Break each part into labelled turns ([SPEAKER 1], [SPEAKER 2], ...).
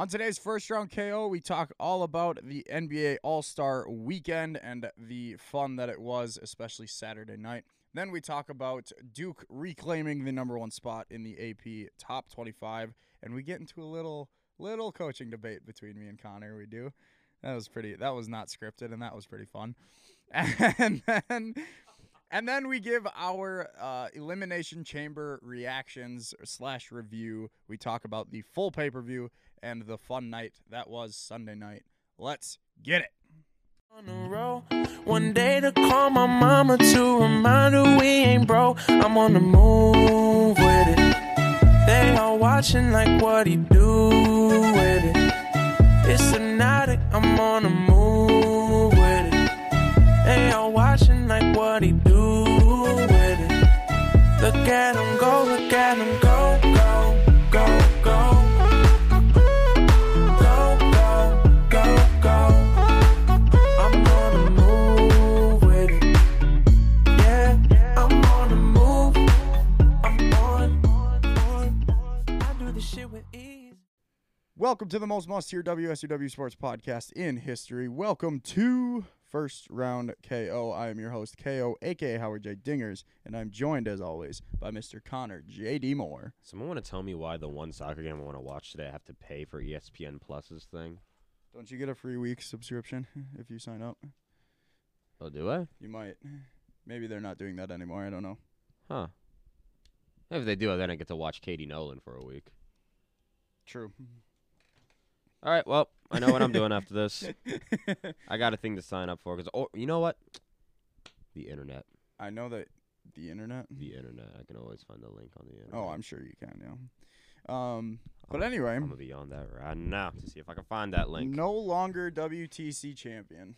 [SPEAKER 1] On today's first round KO, we talk all about the NBA All Star weekend and the fun that it was, especially Saturday night. Then we talk about Duke reclaiming the number one spot in the AP Top 25, and we get into a little little coaching debate between me and Connor. We do. That was pretty. That was not scripted, and that was pretty fun. And then, and then we give our uh, elimination chamber reactions slash review. We talk about the full pay per view and the fun night that was Sunday night. Let's get it.
[SPEAKER 2] on. One day to call my mama to remind her we ain't. I'm on the move with it. They all watching like what he do with it. It's hypnotic. I'm on the move with it. They all watching like what he do
[SPEAKER 1] Welcome to the most must hear WSUW Sports podcast in history. Welcome to First Round KO. I am your host, KO, aka Howard J. Dingers, and I'm joined as always by Mr. Connor J.D. Moore.
[SPEAKER 3] Someone want to tell me why the one soccer game I want to watch today I have to pay for ESPN Plus's thing?
[SPEAKER 1] Don't you get a free week subscription if you sign up?
[SPEAKER 3] Oh, do I?
[SPEAKER 1] You might. Maybe they're not doing that anymore. I don't know.
[SPEAKER 3] Huh. If they do, then I get to watch Katie Nolan for a week.
[SPEAKER 1] True.
[SPEAKER 3] All right, well, I know what I'm doing after this. I got a thing to sign up for because, oh, you know what? The internet.
[SPEAKER 1] I know that the internet.
[SPEAKER 3] The internet. I can always find the link on the internet.
[SPEAKER 1] Oh, I'm sure you can. Yeah. Um. But anyway,
[SPEAKER 3] I'm gonna be on that right now to see if I can find that link.
[SPEAKER 1] no longer WTC champion,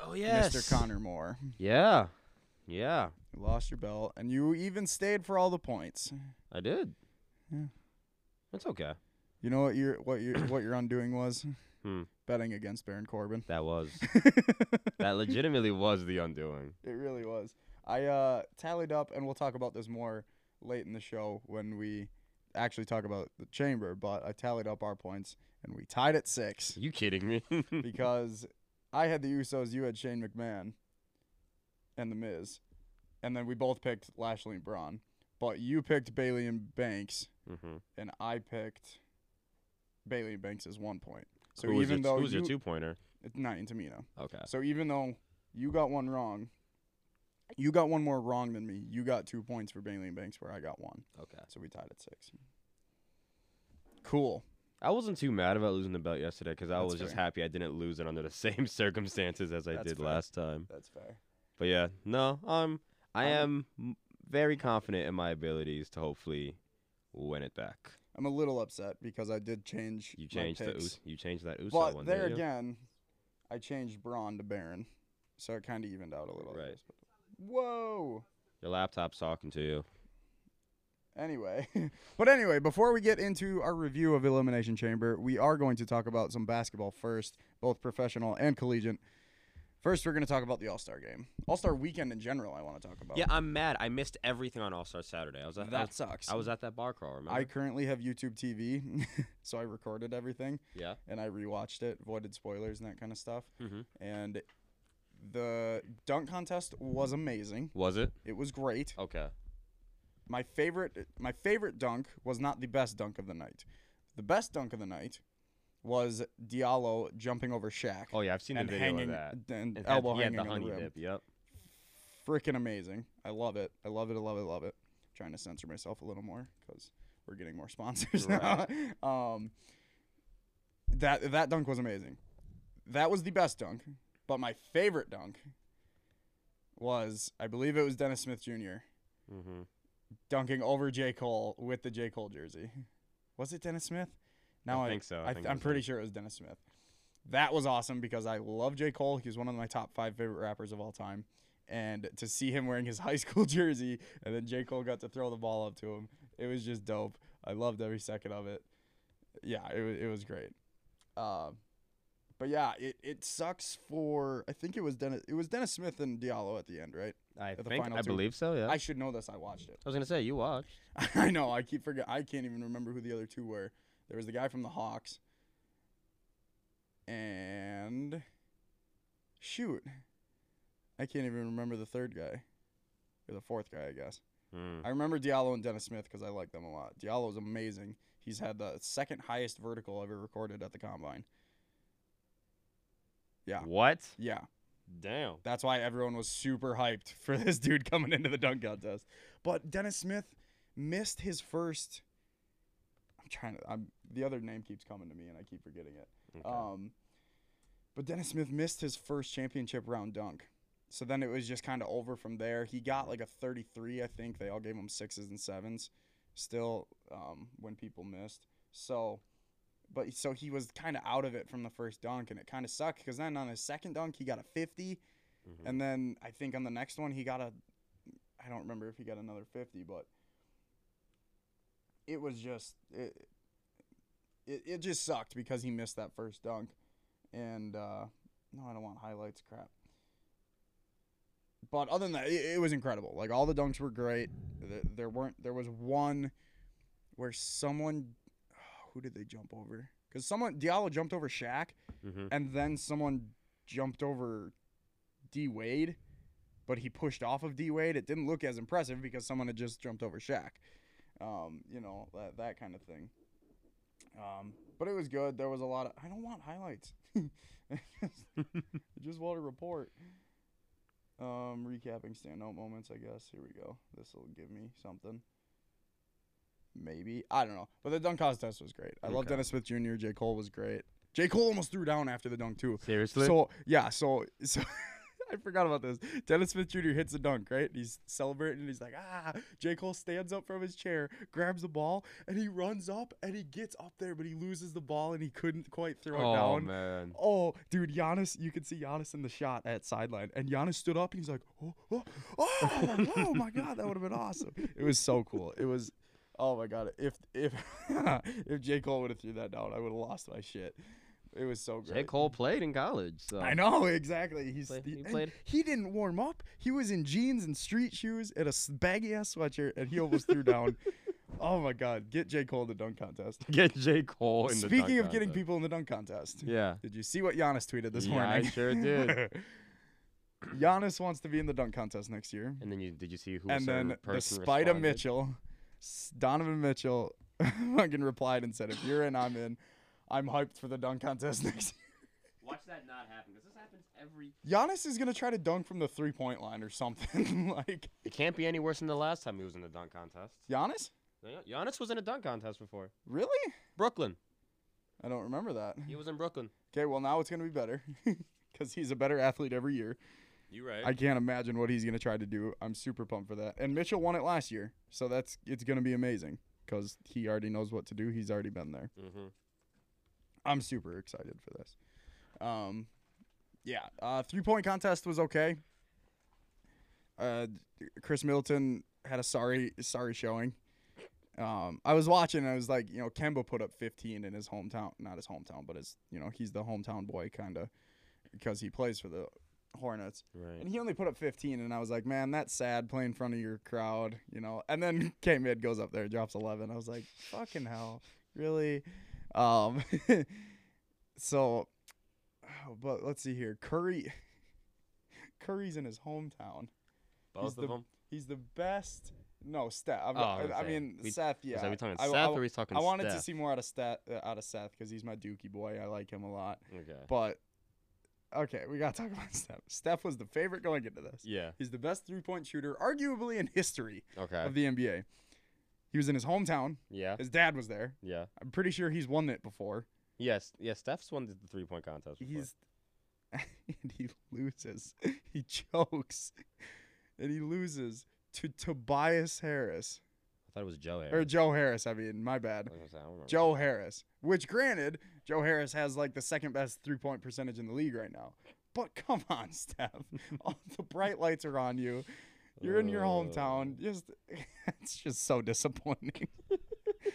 [SPEAKER 3] Oh yes,
[SPEAKER 1] Mr. Connor Moore.
[SPEAKER 3] Yeah, yeah,
[SPEAKER 1] You lost your belt, and you even stayed for all the points.
[SPEAKER 3] I did.
[SPEAKER 1] Yeah.
[SPEAKER 3] That's okay.
[SPEAKER 1] You know what your what your what your undoing was?
[SPEAKER 3] Hmm.
[SPEAKER 1] Betting against Baron Corbin.
[SPEAKER 3] That was that legitimately was the undoing.
[SPEAKER 1] It really was. I uh, tallied up, and we'll talk about this more late in the show when we actually talk about the chamber. But I tallied up our points, and we tied at six
[SPEAKER 3] you kidding me?
[SPEAKER 1] because I had the Usos, you had Shane McMahon, and the Miz, and then we both picked Lashley and Braun. But you picked Bayley and Banks,
[SPEAKER 3] mm-hmm.
[SPEAKER 1] and I picked Bayley Banks is one point. So
[SPEAKER 3] who
[SPEAKER 1] even though
[SPEAKER 3] who's
[SPEAKER 1] you,
[SPEAKER 3] your two pointer?
[SPEAKER 1] it's not in Tamina.
[SPEAKER 3] Okay.
[SPEAKER 1] So even though you got one wrong, you got one more wrong than me. You got two points for Bayley Banks, where I got one.
[SPEAKER 3] Okay.
[SPEAKER 1] So we tied at six. Cool.
[SPEAKER 3] I wasn't too mad about losing the belt yesterday because I
[SPEAKER 1] That's
[SPEAKER 3] was just happy I didn't lose it under the same circumstances as I
[SPEAKER 1] That's
[SPEAKER 3] did
[SPEAKER 1] fair.
[SPEAKER 3] last time.
[SPEAKER 1] That's fair.
[SPEAKER 3] But yeah, no, um, I
[SPEAKER 1] I'm-
[SPEAKER 3] very confident in my abilities to hopefully win it back.
[SPEAKER 1] I'm a little upset because I did change.
[SPEAKER 3] You changed the. Us- you changed that Uso
[SPEAKER 1] But
[SPEAKER 3] one.
[SPEAKER 1] there
[SPEAKER 3] didn't you?
[SPEAKER 1] again, I changed Braun to Baron, so it kind of evened out a little.
[SPEAKER 3] Right.
[SPEAKER 1] Whoa.
[SPEAKER 3] Your laptop's talking to you.
[SPEAKER 1] Anyway, but anyway, before we get into our review of Elimination Chamber, we are going to talk about some basketball first, both professional and collegiate. First, we're going to talk about the All Star game, All Star weekend in general. I want to talk about.
[SPEAKER 3] Yeah, I'm mad. I missed everything on All Star Saturday. I was at I
[SPEAKER 1] that
[SPEAKER 3] was,
[SPEAKER 1] sucks.
[SPEAKER 3] I was at that bar crawl. Remember?
[SPEAKER 1] I currently have YouTube TV, so I recorded everything
[SPEAKER 3] yeah.
[SPEAKER 1] and I rewatched it, avoided spoilers and that kind of stuff.
[SPEAKER 3] Mm-hmm.
[SPEAKER 1] And the dunk contest was amazing.
[SPEAKER 3] Was it
[SPEAKER 1] It was great.
[SPEAKER 3] okay?
[SPEAKER 1] My favorite, my favorite dunk was not the best dunk of the night. The best dunk of the night was Diallo jumping over Shaq
[SPEAKER 3] Oh yeah, I've seen the video
[SPEAKER 1] hanging
[SPEAKER 3] of that.
[SPEAKER 1] and elbow
[SPEAKER 3] he had
[SPEAKER 1] hanging
[SPEAKER 3] the
[SPEAKER 1] on the rim.
[SPEAKER 3] dip. Yep.
[SPEAKER 1] Freaking amazing! I love it. I love it. I love it. Love it. trying to censor myself a little more because we're getting more sponsors now. um, that that dunk was amazing. That was the best dunk, but my favorite dunk was I believe it was Dennis Smith Jr.
[SPEAKER 3] Mm-hmm.
[SPEAKER 1] dunking over J Cole with the J Cole jersey. Was it Dennis Smith? Now
[SPEAKER 3] I think so. I
[SPEAKER 1] I
[SPEAKER 3] think it
[SPEAKER 1] am pretty
[SPEAKER 3] him.
[SPEAKER 1] sure it was Dennis Smith. That was awesome because I love J Cole. He's one of my top five favorite rappers of all time. And to see him wearing his high school jersey, and then J Cole got to throw the ball up to him, it was just dope. I loved every second of it. Yeah, it was it was great. Uh, but yeah, it, it sucks for I think it was Dennis it was Dennis Smith and Diallo at the end, right?
[SPEAKER 3] I
[SPEAKER 1] the
[SPEAKER 3] think
[SPEAKER 1] final
[SPEAKER 3] I
[SPEAKER 1] two.
[SPEAKER 3] believe so. Yeah.
[SPEAKER 1] I
[SPEAKER 3] I,
[SPEAKER 1] should know this. I watched it.
[SPEAKER 3] I was gonna say you watched.
[SPEAKER 1] I know. I keep forget. I can't even remember who the other two were. There was the guy from the Hawks, and shoot, I can't even remember the third guy or the fourth guy. I guess
[SPEAKER 3] Hmm.
[SPEAKER 1] I remember Diallo and Dennis Smith because I like them a lot. Diallo is amazing. He's had the second highest vertical ever recorded at the combine. Yeah.
[SPEAKER 3] What?
[SPEAKER 1] Yeah.
[SPEAKER 3] Damn.
[SPEAKER 1] That's why everyone was super hyped for this dude coming into the dunk contest. But Dennis Smith missed his first. I'm trying to. I'm the other name keeps coming to me and I keep forgetting it.
[SPEAKER 3] Okay.
[SPEAKER 1] Um, but Dennis Smith missed his first championship round dunk. So then it was just kind of over from there. He got like a 33, I think. They all gave him sixes and sevens still um, when people missed. So, but so he was kind of out of it from the first dunk, and it kind of sucked because then on his second dunk, he got a 50.
[SPEAKER 3] Mhm.
[SPEAKER 1] And then I think on the next one, he got a. I don't remember if he got another 50, but it was just. It, it, it just sucked because he missed that first dunk. And, uh, no, I don't want highlights, crap. But other than that, it, it was incredible. Like, all the dunks were great. There, there weren't, there was one where someone. Who did they jump over? Because someone, Diallo jumped over Shaq,
[SPEAKER 3] Mhm.
[SPEAKER 1] and then someone jumped over D Wade, but he pushed off of D Wade. It didn't look as impressive because someone had just jumped over Shaq. Um, you know that that kind of thing. Um, but it was good. There was a lot of. I don't want highlights. I just want to report. Um, recapping standout moments. I guess here we go. This will give me something. Maybe I don't know, but the dunk contest was great. I love Dennis Smith Jr. J Cole was great. J Cole almost threw down after the dunk too.
[SPEAKER 3] Seriously?
[SPEAKER 1] So yeah, so so I forgot about this. Dennis Smith Jr. hits a dunk, right? He's celebrating and he's like, ah. J. Cole stands up from his chair, grabs the ball, and he runs up and he gets up there, but he loses the ball and he couldn't quite throw it down.
[SPEAKER 3] oh man.
[SPEAKER 1] Oh, dude, Giannis, you could see Giannis in the shot at sideline. And Giannis stood up and he's like, oh, oh, oh, oh my God, that would have been awesome. It was so cool. It was, oh my God. If, if, if J. Cole would have threw that down, I would have lost my shit. It was so great.
[SPEAKER 3] J. Cole played in college, so
[SPEAKER 1] I know exactly. He's
[SPEAKER 3] Play-
[SPEAKER 1] he,
[SPEAKER 3] he played-
[SPEAKER 1] he didn't warm up. He was in jeans and street shoes and a baggy ass sweatshirt, and he almost threw down. Oh my God! Get J Cole in the dunk contest.
[SPEAKER 3] Get J. Cole in the
[SPEAKER 1] Speaking
[SPEAKER 3] dunk
[SPEAKER 1] of getting
[SPEAKER 3] contest.
[SPEAKER 1] people in the dunk contest,
[SPEAKER 3] Yeah.
[SPEAKER 1] did you see what Giannis tweeted this
[SPEAKER 3] Yeah,
[SPEAKER 1] morning?
[SPEAKER 3] I sure did.
[SPEAKER 1] Giannis wants to be in the dunk contest next year,
[SPEAKER 3] And then you did you see who
[SPEAKER 1] and then the
[SPEAKER 3] person
[SPEAKER 1] Spida? Mitchell, Donovan Mitchell, fucking replied and said, "If you're in, I'm in. I'm hyped for the dunk contest next year."
[SPEAKER 3] Watch that not happen because this happens every.
[SPEAKER 1] Giannis is gonna try to dunk from the three point line or something. like
[SPEAKER 3] It can't be any worse than the last time he was in the dunk contest.
[SPEAKER 1] Giannis,
[SPEAKER 3] Yeah, Giannis was in a dunk contest before.
[SPEAKER 1] really?
[SPEAKER 3] Brooklyn.
[SPEAKER 1] I don't remember that.
[SPEAKER 3] He was in Brooklyn.
[SPEAKER 1] Okay, well now it's gonna be better because he's a better athlete every year.
[SPEAKER 3] You right.
[SPEAKER 1] I can't imagine what he's gonna try to do. I'm super pumped for that. And Mitchell won it last year, so that's it's gonna be amazing because he already knows what to do. He's already been there.
[SPEAKER 3] mm-hmm.
[SPEAKER 1] I'm super excited for this. Um, yeah, uh, three point contest was okay. Uh, Khris Middleton had a sorry sorry showing. Um, I was watching. and I was like, you know, Kemba put up 15 in his hometown, not his hometown, but his, you know, he's the hometown boy kind of because he plays for the Hornets.
[SPEAKER 3] Right.
[SPEAKER 1] And he only put up 15, and I was like, man, that's sad playing in front of your crowd, you know. And then K Mid goes up there, drops 11. I was like, fucking hell, really? Um, so, oh, but let's see here. Curry, Curry's in his hometown.
[SPEAKER 3] Both
[SPEAKER 1] the-
[SPEAKER 3] of them.
[SPEAKER 1] He's the best. No, Steph. I,
[SPEAKER 3] Oh, I
[SPEAKER 1] I, mean,
[SPEAKER 3] we-
[SPEAKER 1] Seth. Yeah,
[SPEAKER 3] that we talking
[SPEAKER 1] I-
[SPEAKER 3] Seth
[SPEAKER 1] I,
[SPEAKER 3] or we talking
[SPEAKER 1] I wanted to see more out of Seth, uh, out of Seth, because he's my Dookie boy. I like him a lot.
[SPEAKER 3] Okay.
[SPEAKER 1] But okay, we gotta talk about Steph. Steph was the favorite going into this.
[SPEAKER 3] Yeah.
[SPEAKER 1] He's the best three point shooter, arguably in history
[SPEAKER 3] Okay.
[SPEAKER 1] of the NBA. He was in his hometown.
[SPEAKER 3] yeah.
[SPEAKER 1] His dad was there.
[SPEAKER 3] Yeah.
[SPEAKER 1] I'm pretty sure he's won it before.
[SPEAKER 3] Yes. Yeah. Steph's won the three point contest. Before.
[SPEAKER 1] He's and he loses. He chokes, and he loses to Tobias Harris
[SPEAKER 3] I thought it was Joe.
[SPEAKER 1] or
[SPEAKER 3] Harris.
[SPEAKER 1] Joe Harris. I mean, my bad.
[SPEAKER 3] I was gonna say, I don't remember.
[SPEAKER 1] Joe Harris. Which, granted, Joe Harris has like the second best three point percentage in the league right now. But come on, Steph. All the bright lights are on you. You're in your
[SPEAKER 3] Uh.
[SPEAKER 1] hometown. Just it's just so disappointing.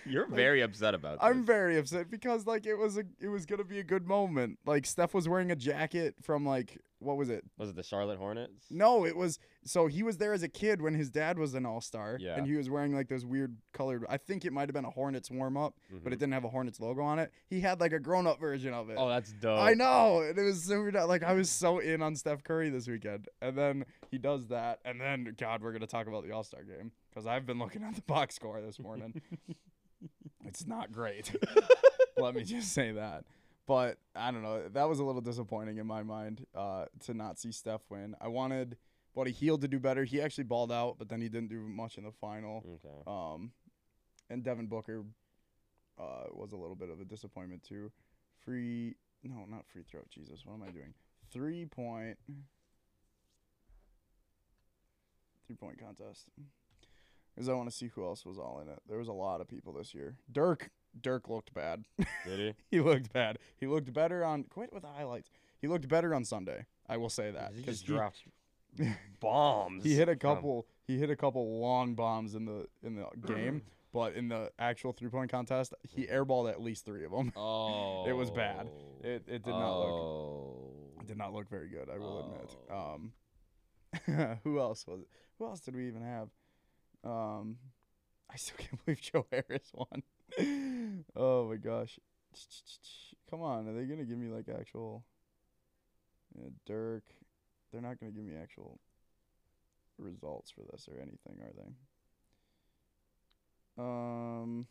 [SPEAKER 3] You're
[SPEAKER 1] Like,
[SPEAKER 3] very upset about this.
[SPEAKER 1] I'm very upset because like it was a it was gonna be a good moment. Like Steph was wearing a jacket from like what was it?
[SPEAKER 3] Was it the Charlotte Hornets?
[SPEAKER 1] No, it was so he was there as a kid when his dad was an all star.
[SPEAKER 3] Yeah.
[SPEAKER 1] And he was wearing like those weird colored I think it might have been a Hornets warm up, but it
[SPEAKER 3] Mhm.
[SPEAKER 1] didn't have a Hornets logo on it. He had like a grown up version of it.
[SPEAKER 3] Oh, that's dope.
[SPEAKER 1] I know. And it was super du- like I was so in on Steph Curry this weekend. And then he does that. And then God, we're gonna talk about the All Star game. Because I've been looking at the box score this morning. it's not great. Let me just say that. But I don't know. That was a little disappointing in my mind uh, to not see Steph win. I wanted Buddy Hield to do better. He actually balled out, but then he didn't do much in the final.
[SPEAKER 3] Okay.
[SPEAKER 1] Um, and Devin Booker uh, was a little bit of a disappointment too. Free, no, not free throw. Jesus, what am I doing? Three point, three point contest. Because I want to see who else was all in it. There was a lot of people this year. Dirk, Dirk looked bad.
[SPEAKER 3] Did he?
[SPEAKER 1] he looked bad. He looked better on. Quit with the highlights. He looked better on Sunday. I will say that
[SPEAKER 3] he
[SPEAKER 1] because
[SPEAKER 3] just dropped bombs.
[SPEAKER 1] he hit a
[SPEAKER 3] from-
[SPEAKER 1] couple. He hit a couple long bombs in the in the game, but in the actual three point contest, he airballed at least three of them.
[SPEAKER 3] Oh.
[SPEAKER 1] It was bad. It it did not look
[SPEAKER 3] oh.
[SPEAKER 1] it did not look very good. I will admit.
[SPEAKER 3] Oh.
[SPEAKER 1] Um, who else was it? Who else did we even have? Um, I still can't believe Joe Harris won. oh my gosh! Come on, are they gonna give me like actual? Yeah, Dirk, they're not gonna give me actual results for this or anything, are they? Um,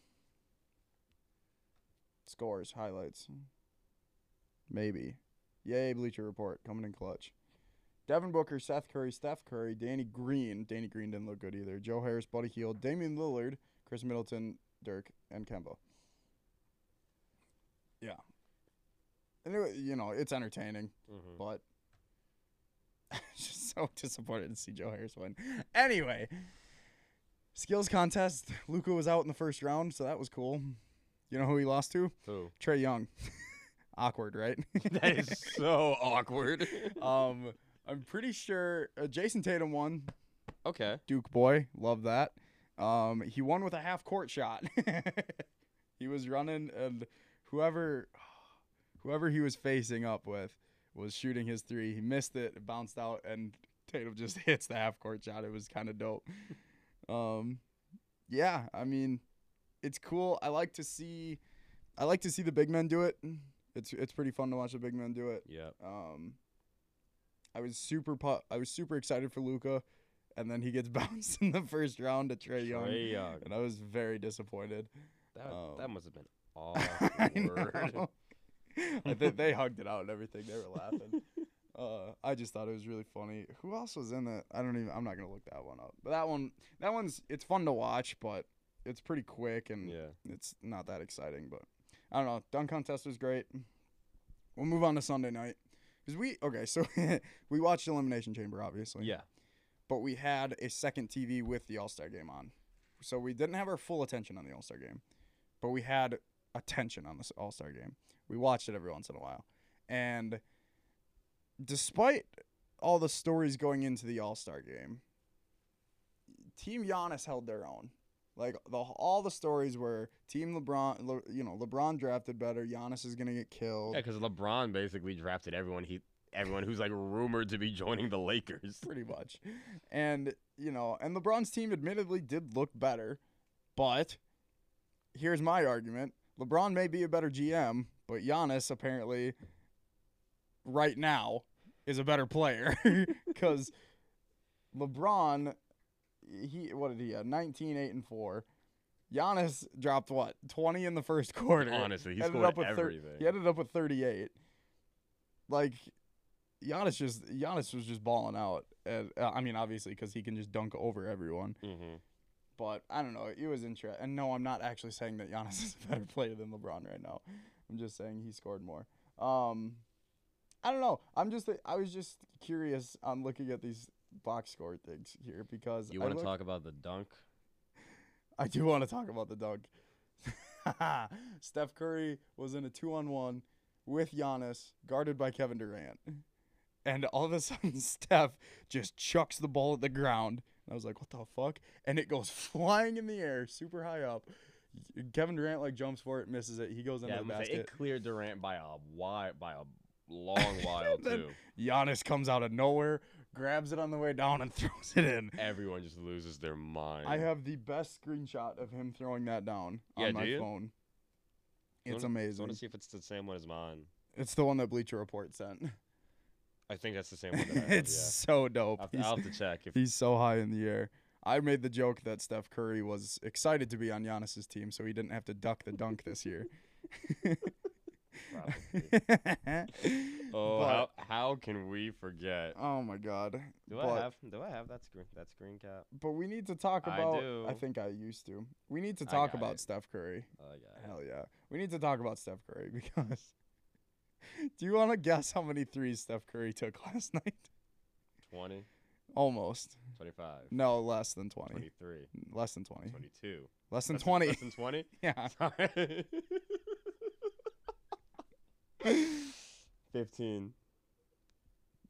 [SPEAKER 1] scores, highlights. Maybe. Yay, Bleacher Report coming in clutch. Devin Booker, Seth Curry, Steph Curry, Danny Green. Danny Green didn't look good either. Joe Harris, Buddy Hield, Damian Lillard, Khris Middleton, Dirk, and Kemba. Yeah. And it, you know, it's entertaining,
[SPEAKER 3] Mhm.
[SPEAKER 1] but I'm just so disappointed to see Joe Harris win. Anyway, skills contest. Luka was out in the first round, so that was cool. You know who he lost to?
[SPEAKER 3] Who?
[SPEAKER 1] Trae Young. Awkward, right?
[SPEAKER 3] That is so awkward.
[SPEAKER 1] um, I'm pretty sure uh, Jayson Tatum won.
[SPEAKER 3] okay.
[SPEAKER 1] Duke boy, love that. Um, he won with a half court shot. he was running, and whoever, whoever he was facing up with, was shooting his three. He missed it, it bounced out, and Tatum just hits the half court shot. It was kind of dope. Um, yeah, I mean, it's cool. I like to see, I like to see the big men do it. It's it's pretty fun to watch the big men do it.
[SPEAKER 3] Yep.
[SPEAKER 1] Um, I was super pu- I was super excited for Luka, and then he gets bounced in the first round to Trae Young,
[SPEAKER 3] Young.
[SPEAKER 1] and I was very disappointed.
[SPEAKER 3] That,
[SPEAKER 1] Um,
[SPEAKER 3] that must have been
[SPEAKER 1] I
[SPEAKER 3] awkward.
[SPEAKER 1] know. I think they hugged it out and everything. They were laughing. Uh, I just thought it was really funny. Who else was in that? I don't even. I'm not gonna look that one up. But that one, that one's it's fun to watch, but it's pretty quick and
[SPEAKER 3] yeah.
[SPEAKER 1] it's not that exciting. But I don't know. Dunk contest was great. We'll move on to Sunday night because we okay. So we watched Elimination Chamber, obviously.
[SPEAKER 3] Yeah.
[SPEAKER 1] But we had a second TV with the All Star game on, so we didn't have our full attention on the All Star game, but we had attention on this All Star game. We watched it every once in a while, and despite all the stories going into the All Star game, Team Giannis held their own. Like the all the stories were Team LeBron, Le, you know, LeBron drafted better. Giannis is gonna get killed.
[SPEAKER 3] Yeah, because LeBron basically drafted everyone he everyone who's like rumored to be joining the Lakers.
[SPEAKER 1] pretty much. And, you know, and LeBron's team admittedly did look better, but here's my argument. LeBron may be a better GM, but Giannis apparently right now is a better player cuz LeBron he what did he have? 19 8 and 4. Giannis dropped what? 20 in the first quarter.
[SPEAKER 3] Honestly, he
[SPEAKER 1] Ended
[SPEAKER 3] scored
[SPEAKER 1] up with thir-
[SPEAKER 3] everything.
[SPEAKER 1] he ended up with 38. Like Giannis just Giannis was just balling out. And, uh, I mean, obviously, because he can just dunk over everyone.
[SPEAKER 3] mm-hmm.
[SPEAKER 1] But I don't know. It was interesting. And no, I'm not actually saying that Giannis is a better player than LeBron right now. I'm just saying he scored more. Um, I don't know. I'm just I was just curious on looking at these box score things here because
[SPEAKER 3] You want to talk about the dunk?
[SPEAKER 1] I do want to talk about the dunk. Steph Curry was in a two on one with Giannis, guarded by Kevin Durant. And all of a sudden, Steph just chucks the ball at the ground. And I was like, what the fuck? And it goes flying in the air, super high up. Kevin Durant like jumps for it, misses it. He goes into
[SPEAKER 3] Yeah,
[SPEAKER 1] the
[SPEAKER 3] I'm say,
[SPEAKER 1] basket.
[SPEAKER 3] it cleared Durant by a wide, by a long while too.
[SPEAKER 1] Giannis comes out of nowhere, grabs it on the way down, and throws it in.
[SPEAKER 3] Everyone just loses their mind.
[SPEAKER 1] I have the best screenshot of him throwing that down
[SPEAKER 3] Yeah,
[SPEAKER 1] on my
[SPEAKER 3] do you?
[SPEAKER 1] phone. It's
[SPEAKER 3] wanna- I
[SPEAKER 1] amazing.
[SPEAKER 3] want to see if it's the same one as mine.
[SPEAKER 1] It's the one that Bleacher Report sent.
[SPEAKER 3] I think that's the same one. That I have,
[SPEAKER 1] it's so dope.
[SPEAKER 3] I'll, have to,
[SPEAKER 1] He's,
[SPEAKER 3] I'll have to check. If,
[SPEAKER 1] he's so high in the air. I made the joke that Steph Curry was excited to be on Giannis's team, so he didn't have to duck the dunk this year.
[SPEAKER 3] oh,
[SPEAKER 1] But-
[SPEAKER 3] how, how can we forget?
[SPEAKER 1] oh my God!
[SPEAKER 3] Do
[SPEAKER 1] but,
[SPEAKER 3] I have? Do I have that screen? That screen cap?
[SPEAKER 1] But we need to talk about.
[SPEAKER 3] I
[SPEAKER 1] about.
[SPEAKER 3] I
[SPEAKER 1] think I used to. We need to talk about
[SPEAKER 3] it.
[SPEAKER 1] Steph Curry.
[SPEAKER 3] Oh, I got it.
[SPEAKER 1] Hell yeah. We need to talk about Steph Curry because. do you want to guess how many threes Steph Curry took last night?
[SPEAKER 3] 20,
[SPEAKER 1] Almost.
[SPEAKER 3] 25,
[SPEAKER 1] No, less than 20.
[SPEAKER 3] 23,
[SPEAKER 1] Less than 20.
[SPEAKER 3] 22.
[SPEAKER 1] Less than
[SPEAKER 3] Less
[SPEAKER 1] 20.
[SPEAKER 3] Less than 20?
[SPEAKER 1] yeah.
[SPEAKER 3] Sorry. 15,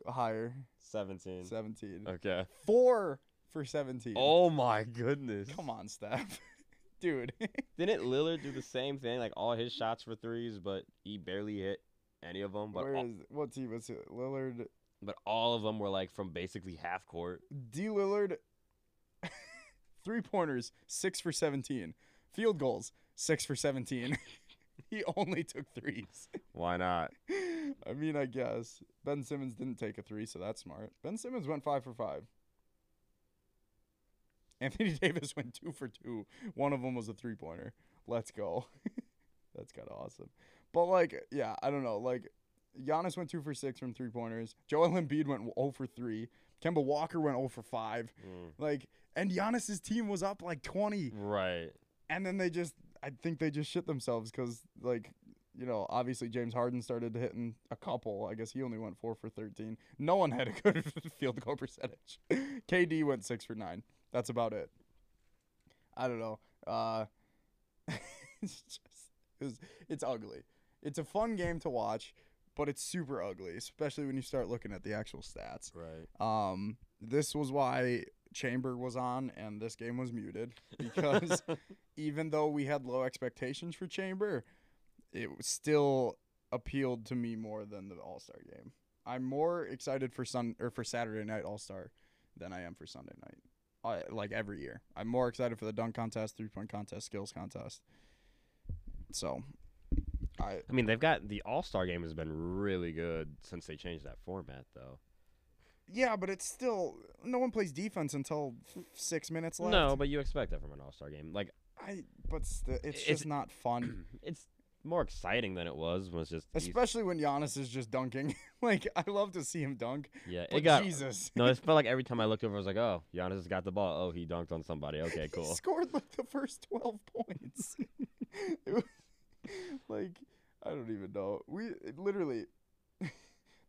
[SPEAKER 1] Higher.
[SPEAKER 3] 17.
[SPEAKER 1] 17.
[SPEAKER 3] Okay.
[SPEAKER 1] Four for 17.
[SPEAKER 3] Oh my goodness.
[SPEAKER 1] Come on, Steph. Dude.
[SPEAKER 3] Didn't Lillard do the same thing? Like all his shots were threes, but he barely hit any of them. But
[SPEAKER 1] Where
[SPEAKER 3] all,
[SPEAKER 1] is what team was it? Lillard.
[SPEAKER 3] but all of them were like from basically half court.
[SPEAKER 1] D Lillard. Three pointers, six for 17. Field goals, six for 17. he only took threes.
[SPEAKER 3] Why not?
[SPEAKER 1] I mean, I guess. Ben Simmons didn't take a three, so that's smart. Ben Simmons went five for five. Anthony Davis went two for two. One of them was a three pointer. Let's go. that's kind of awesome. But, like, yeah, I don't know. Like, Giannis went two for six from three pointers. Joel Embiid went 0 for three. Kemba Walker went 0 for five.
[SPEAKER 3] Mm,
[SPEAKER 1] Like, and Giannis's team was up like 20.
[SPEAKER 3] right.
[SPEAKER 1] And then they just, I think they just shit themselves because, like, you know, obviously James Harden started hitting a couple. I guess he only went four for 13. No one had a good field goal percentage. KD went six for nine. That's about it. I don't know. Uh, it's just, it was, it's ugly. It's a fun game to watch, but it's super ugly, especially when you start looking at the actual stats.
[SPEAKER 3] Right.
[SPEAKER 1] Um, this was why Chamber was on and this game was muted because even though we had low expectations for Chamber, it was still appealed to me more than the All Star game. I'm more excited for Sun or for Saturday Night All Star than I am for Sunday night. Uh, like every year, I'm more excited for the dunk contest, three point contest, skills contest. So, I
[SPEAKER 3] I mean, they've got the All Star game has been really good since they changed that format, though.
[SPEAKER 1] Yeah, but it's still no one plays defense until f- six minutes left.
[SPEAKER 3] No, but you expect that from an All Star game. Like,
[SPEAKER 1] I but st- it's
[SPEAKER 3] It's-
[SPEAKER 1] just not fun.
[SPEAKER 3] it's more exciting than it was when it's just
[SPEAKER 1] Especially when Giannis is just dunking. like I love to see him dunk.
[SPEAKER 3] yeah. It got
[SPEAKER 1] Jesus.
[SPEAKER 3] no. It felt like every time I looked over, I was like, oh, Giannis has got the ball. Oh, he dunked on somebody. Okay,
[SPEAKER 1] He
[SPEAKER 3] cool.
[SPEAKER 1] scored like the first twelve points. it was like I don't even know. We literally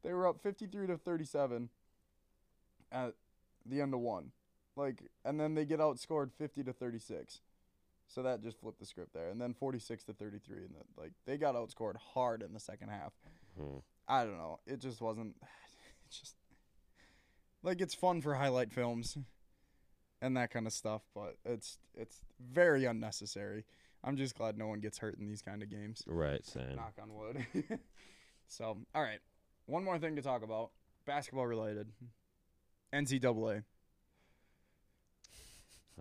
[SPEAKER 1] they were up fifty three to thirty seven at the end of one. Like and then they get outscored fifty to thirty six. So that just flipped the script there. And then forty six to thirty three and the, like they got outscored hard in the second half.
[SPEAKER 3] Hmm.
[SPEAKER 1] I don't know. It just wasn't. It's just like it's fun for highlight films and that kind of stuff, but it's it's very unnecessary. I'm just glad no one gets hurt in these kind of games.
[SPEAKER 3] Right, same.
[SPEAKER 1] Knock on wood. so, all right, one more thing to talk about, basketball related. NCAA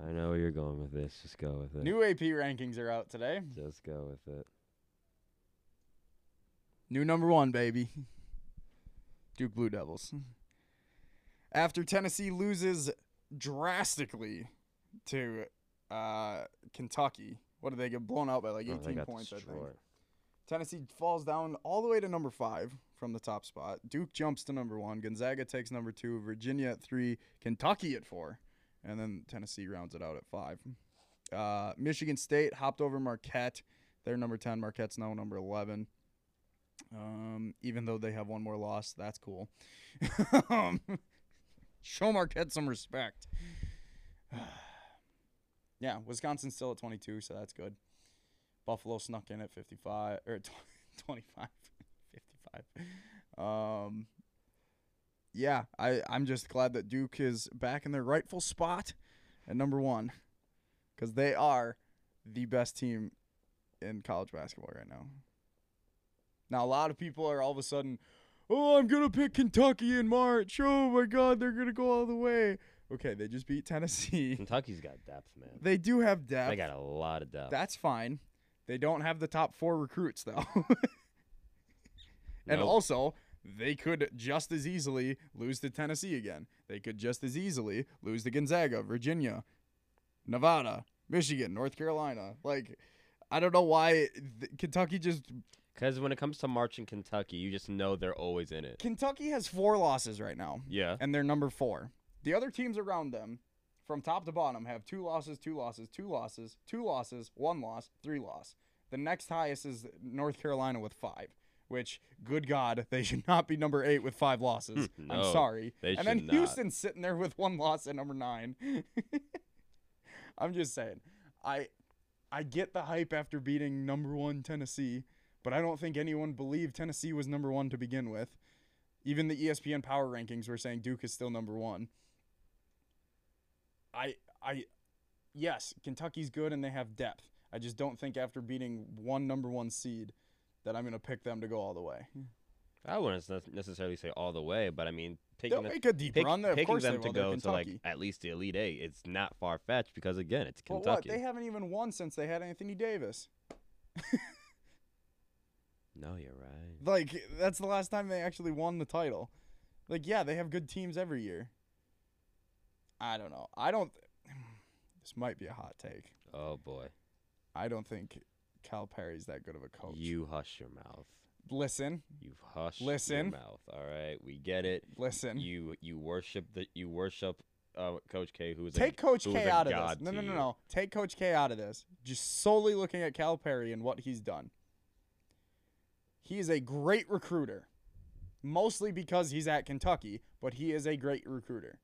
[SPEAKER 3] I know where you're going with this. Just go with it.
[SPEAKER 1] new AP rankings are out today.
[SPEAKER 3] Just go with it.
[SPEAKER 1] New number one, baby. Duke Blue Devils. After Tennessee loses drastically to uh, Kentucky, what did they get blown out by like
[SPEAKER 3] Oh,
[SPEAKER 1] 18
[SPEAKER 3] got
[SPEAKER 1] points? I think. Tennessee falls down all the way to number five from the top spot. Duke jumps to number one. Gonzaga takes number two. Virginia at three. Kentucky at four. And then Tennessee rounds it out at five. Uh, Michigan State hopped over Marquette. They're number 10. Marquette's now number 11. Um, even though they have one more loss, that's cool. um, show Marquette some respect. yeah, Wisconsin's still at 22, so that's good. Buffalo snuck in at 55 or tw- 25 55 um yeah i i'm just glad that duke is back in their rightful spot at number one because they are the best team in college basketball right now. Now, a lot of people are all of a sudden, oh, I'm going to pick Kentucky in March. Oh my God, they're going to go all the way. Okay, they just beat Tennessee.
[SPEAKER 3] Kentucky's got depth, man.
[SPEAKER 1] They do have depth.
[SPEAKER 3] They got a lot of depth.
[SPEAKER 1] That's fine. They don't have the top four recruits, though. and
[SPEAKER 3] Nope.
[SPEAKER 1] also, they could just as easily lose to Tennessee again. They could just as easily lose to Gonzaga, Virginia, Nevada, Michigan, North Carolina. Like, I don't know why th- Kentucky just.
[SPEAKER 3] Because when it comes to March in Kentucky, you just know they're always in it.
[SPEAKER 1] Kentucky has four losses right now,
[SPEAKER 3] Yeah.
[SPEAKER 1] and they're number four. The other teams around them, from top to bottom, have two losses, two losses, two losses, two losses, one loss, three loss. The next highest is North Carolina with five. Which, good God, they should not be number eight with five losses.
[SPEAKER 3] Hmm,
[SPEAKER 1] I'm sorry.
[SPEAKER 3] they
[SPEAKER 1] and then. Houston's sitting there with one loss at number nine. I'm just saying, I, I get the hype after beating number one Tennessee, but I don't think anyone believed Tennessee was number one to begin with. Even the ESPN power rankings were saying Duke is still number one. I I yes, Kentucky's good and they have depth. I just don't think after beating one number one seed that I'm gonna pick them to go all the way.
[SPEAKER 3] I wouldn't necessarily say all the way, but I mean,
[SPEAKER 1] They'll
[SPEAKER 3] picking, them,
[SPEAKER 1] make a deep
[SPEAKER 3] pick-
[SPEAKER 1] run. Of
[SPEAKER 3] picking them to go to like at least the Elite Eight, it's not far fetched because again, it's Kentucky.
[SPEAKER 1] what? They haven't even won since they had Anthony Davis.
[SPEAKER 3] no, you're right.
[SPEAKER 1] Like that's the last time they actually won the title. Like yeah, they have good teams every year. I don't know. I don't. This might be a hot take.
[SPEAKER 3] Oh boy,
[SPEAKER 1] I don't think Calipari's that good of a coach.
[SPEAKER 3] you hush your mouth.
[SPEAKER 1] listen,
[SPEAKER 3] You've hushed
[SPEAKER 1] Listen.
[SPEAKER 3] your mouth. All right, we get it.
[SPEAKER 1] listen.
[SPEAKER 3] You you worship the you worship uh, Coach K, who is
[SPEAKER 1] Take
[SPEAKER 3] a,
[SPEAKER 1] Coach K out of this. No, no, no, no. Take Coach K out of this. Just solely looking at Calipari and what he's done. He is a great recruiter, mostly because he's at Kentucky, but he is a great recruiter.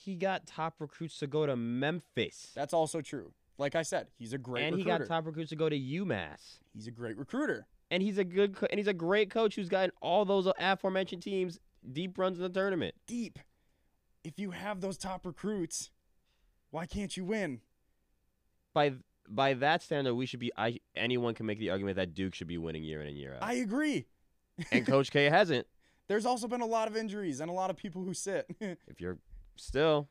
[SPEAKER 3] He got top recruits to go to Memphis,
[SPEAKER 1] That's also true. Like I said, he's a great
[SPEAKER 3] and he got top recruits to go to UMass.
[SPEAKER 1] he's a great recruiter.
[SPEAKER 3] And he's a good co- and he's a great coach who's gotten all those aforementioned teams deep runs in the tournament.
[SPEAKER 1] Deep. If you have those top recruits, why can't you win?
[SPEAKER 3] By by that standard, we should be. I anyone can make the argument that Duke should be winning year in and year out,
[SPEAKER 1] I agree.
[SPEAKER 3] and Coach K hasn't.
[SPEAKER 1] There's also been a lot of injuries and a lot of people who sit.
[SPEAKER 3] If you're still,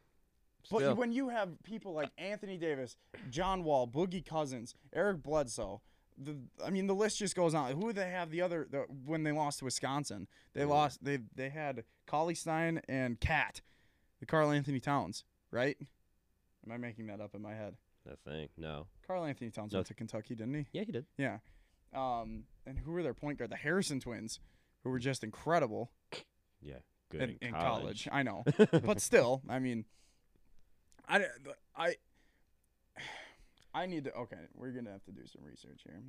[SPEAKER 1] But
[SPEAKER 3] still,
[SPEAKER 1] when you have people like Anthony Davis, John Wall, Boogie Cousins, Eric Bledsoe, the I mean the list just goes on. Who they have the other the, when they lost to Wisconsin? They
[SPEAKER 3] Mhm.
[SPEAKER 1] lost they they had Cauley-Stein and Cat, the Carl Anthony Towns, right? Am I making that up in my head?
[SPEAKER 3] I think no.
[SPEAKER 1] Carl Anthony Towns
[SPEAKER 3] No.
[SPEAKER 1] went to Kentucky, didn't he?
[SPEAKER 3] Yeah, he did.
[SPEAKER 1] Yeah. Um, and who were their point guard? The Harrison twins, who were just incredible
[SPEAKER 3] Yeah, good
[SPEAKER 1] in,
[SPEAKER 3] in,
[SPEAKER 1] in college. I know. but still, I mean, I, I, I need to. Okay, we're gonna have to do some research here.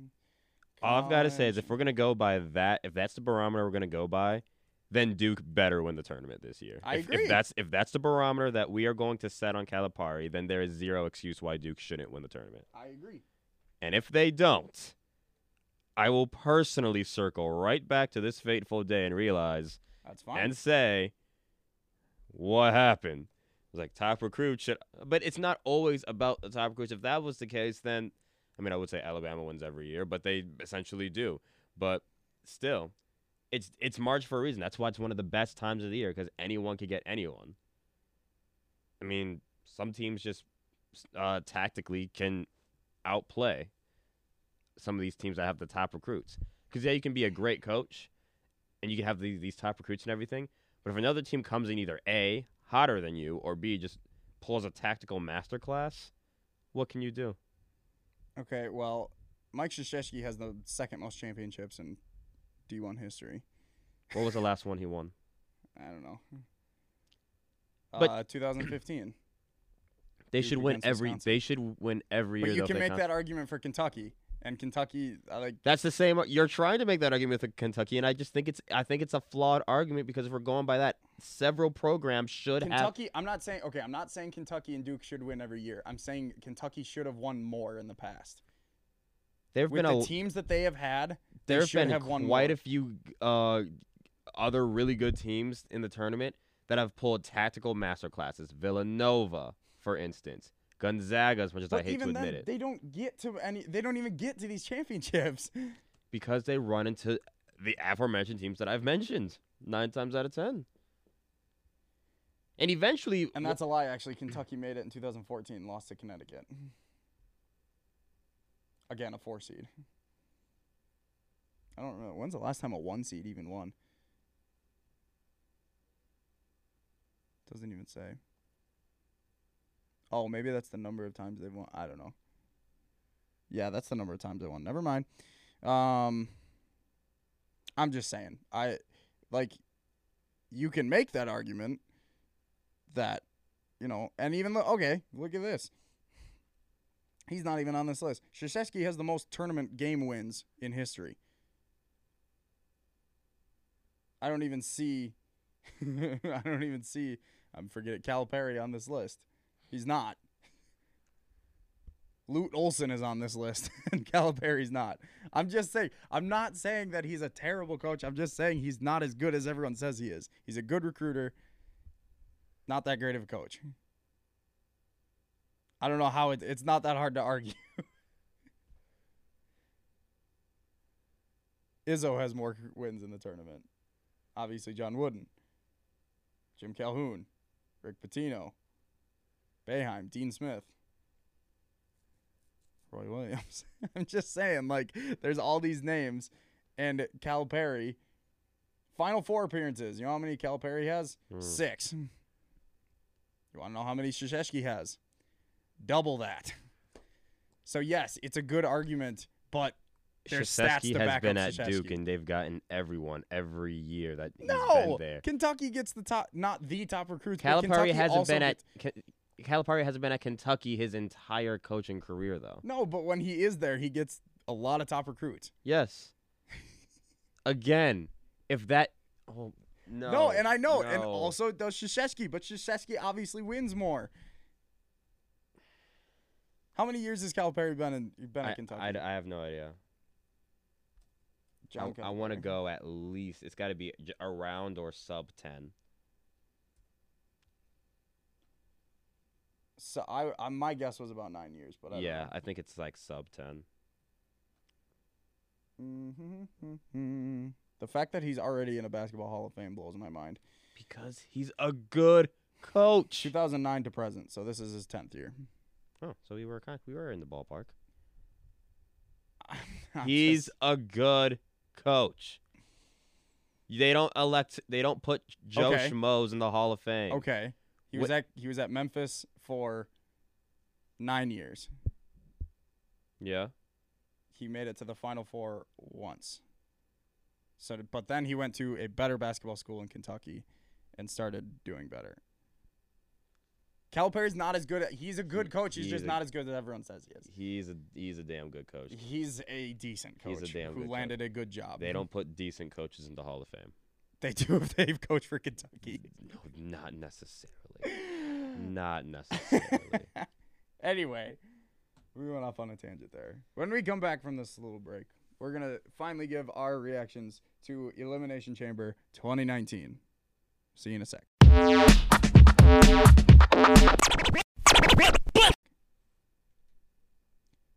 [SPEAKER 3] All I've got to say is, if we're gonna go by that, if that's the barometer we're gonna go by, then Duke better win the tournament this year.
[SPEAKER 1] I
[SPEAKER 3] if,
[SPEAKER 1] agree.
[SPEAKER 3] If that's if that's the barometer that we are going to set on Calipari, then there is zero excuse why Duke shouldn't win the tournament.
[SPEAKER 1] I agree.
[SPEAKER 3] And if they don't, I will personally circle right back to this fateful day and realize
[SPEAKER 1] That's fine.
[SPEAKER 3] and say, what happened? It was like top recruit should, but it's not always about the top recruits. If that was the case, then I mean, I would say Alabama wins every year, but they essentially do. But still, it's it's March for a reason. That's why it's one of the best times of the year because anyone could get anyone. I mean, some teams just uh, tactically can outplay some of these teams that have the top recruits. Because yeah, you can be a great coach, and you can have these these top recruits and everything. But if another team comes in either A, hotter than you, or B, just pulls a tactical masterclass, what can you do?
[SPEAKER 1] okay, well, Mike Krzyzewski has the second most championships in D1 history.
[SPEAKER 3] What was the last one he won?
[SPEAKER 1] I don't know.
[SPEAKER 3] But-
[SPEAKER 1] uh, 2015.
[SPEAKER 3] They should win every.
[SPEAKER 1] Wisconsin.
[SPEAKER 3] They should win every
[SPEAKER 1] But
[SPEAKER 3] year.
[SPEAKER 1] you
[SPEAKER 3] though,
[SPEAKER 1] can make that argument for Kentucky, and Kentucky, I like.
[SPEAKER 3] That's the same. You're trying to make that argument with Kentucky, and I just think it's. I think it's a flawed argument because if we're going by that, several programs should have.
[SPEAKER 1] Kentucky, I'm not saying okay. I'm not saying Kentucky and Duke should win every year. I'm saying Kentucky should have won more in the past.
[SPEAKER 3] There have
[SPEAKER 1] With
[SPEAKER 3] been
[SPEAKER 1] the
[SPEAKER 3] a.
[SPEAKER 1] teams that they have had,
[SPEAKER 3] There have been
[SPEAKER 1] have won
[SPEAKER 3] quite
[SPEAKER 1] more.
[SPEAKER 3] a few uh, other really good teams in the tournament that have pulled tactical masterclasses. Villanova, for instance, Gonzaga, as much as I
[SPEAKER 1] But
[SPEAKER 3] hate to admit
[SPEAKER 1] then,
[SPEAKER 3] it,
[SPEAKER 1] they don't get to any. They don't even get to these championships.
[SPEAKER 3] because they run into the aforementioned teams that I've mentioned nine times out of ten. And eventually,
[SPEAKER 1] And that's a lie. Actually, Kentucky made it in 2014 and lost to Connecticut. Again, a four seed. I don't know. When's the last time a one seed even won? Doesn't even say. Oh, maybe that's the number of times they've won. I don't know. Yeah, that's the number of times they won. Never mind. Um, I'm just saying. I like. You can make that argument that, you know, and even though okay, look at this. He's not even on this list. Krzyzewski has the most tournament game wins in history. I don't even see. I don't even see. I'm forget Calipari on this list. He's not. Lute Olson is on this list, and Calipari's not. I'm just saying. I'm not saying that he's a terrible coach. I'm just saying he's not as good as everyone says he is. He's a good recruiter. Not that great of a coach. I don't know how it, it's not that hard to argue. Izzo has more wins in the tournament. Obviously, John Wooden, Jim Calhoun, Rick Pitino, Boeheim, Dean Smith, Roy Williams. I'm just saying, like, there's all these names, and Calipari, final four appearances. You know how many Calipari has?
[SPEAKER 3] Hmm.
[SPEAKER 1] Six. You want to know how many Krzyzewski has? Double that. So yes, it's a good argument, but there's
[SPEAKER 3] Krzyzewski has been at Duke, and they've gotten everyone every year that he's
[SPEAKER 1] no,
[SPEAKER 3] been there.
[SPEAKER 1] Kentucky gets the top, not the top recruits.
[SPEAKER 3] Calipari hasn't been at
[SPEAKER 1] gets-
[SPEAKER 3] Calipari hasn't been at Kentucky his entire coaching career, though.
[SPEAKER 1] No, but when he is there, he gets a lot of top recruits.
[SPEAKER 3] Yes. Again, if that. Oh no.
[SPEAKER 1] No, and I know, and
[SPEAKER 3] no.
[SPEAKER 1] also does Krzyzewski, but Krzyzewski obviously wins more. How many years has Calipari been in been
[SPEAKER 3] I,
[SPEAKER 1] at Kentucky?
[SPEAKER 3] I, I have no idea.
[SPEAKER 1] John
[SPEAKER 3] I, want to go at least. It's got to be around or sub ten.
[SPEAKER 1] So I, I my guess was about nine years, but I
[SPEAKER 3] yeah, I think it's like sub ten.
[SPEAKER 1] Mm-hmm. The fact that he's already in a basketball Hall of Fame blows my mind.
[SPEAKER 3] Because he's a good coach.
[SPEAKER 1] 2009 to present, so this is his 10th year.
[SPEAKER 3] Oh, so we were kind. We were in the ballpark. He's
[SPEAKER 1] just-
[SPEAKER 3] a good coach. They don't elect. They don't put Joe
[SPEAKER 1] Okay.
[SPEAKER 3] Schmoes in the Hall of Fame.
[SPEAKER 1] okay. He
[SPEAKER 3] Wh-
[SPEAKER 1] was at he was at Memphis for nine years.
[SPEAKER 3] Yeah.
[SPEAKER 1] He made it to the Final Four once. So, but then he went to a better basketball school in Kentucky, and started doing better. Calipari's not as good. At, he's a good coach. He's,
[SPEAKER 3] he's
[SPEAKER 1] just
[SPEAKER 3] a-
[SPEAKER 1] not as good as everyone says he is.
[SPEAKER 3] He's a he's a damn good coach.
[SPEAKER 1] He's a decent coach
[SPEAKER 3] He's a damn
[SPEAKER 1] who
[SPEAKER 3] good coach.
[SPEAKER 1] landed a good job.
[SPEAKER 3] They don't put decent coaches in the Hall of Fame.
[SPEAKER 1] They do if they've coached for Kentucky.
[SPEAKER 3] No, not necessarily. Not necessarily.
[SPEAKER 1] anyway, we went off on a tangent there. When we come back from this little break, we're gonna finally give our reactions to Elimination Chamber 2019. See you in a sec.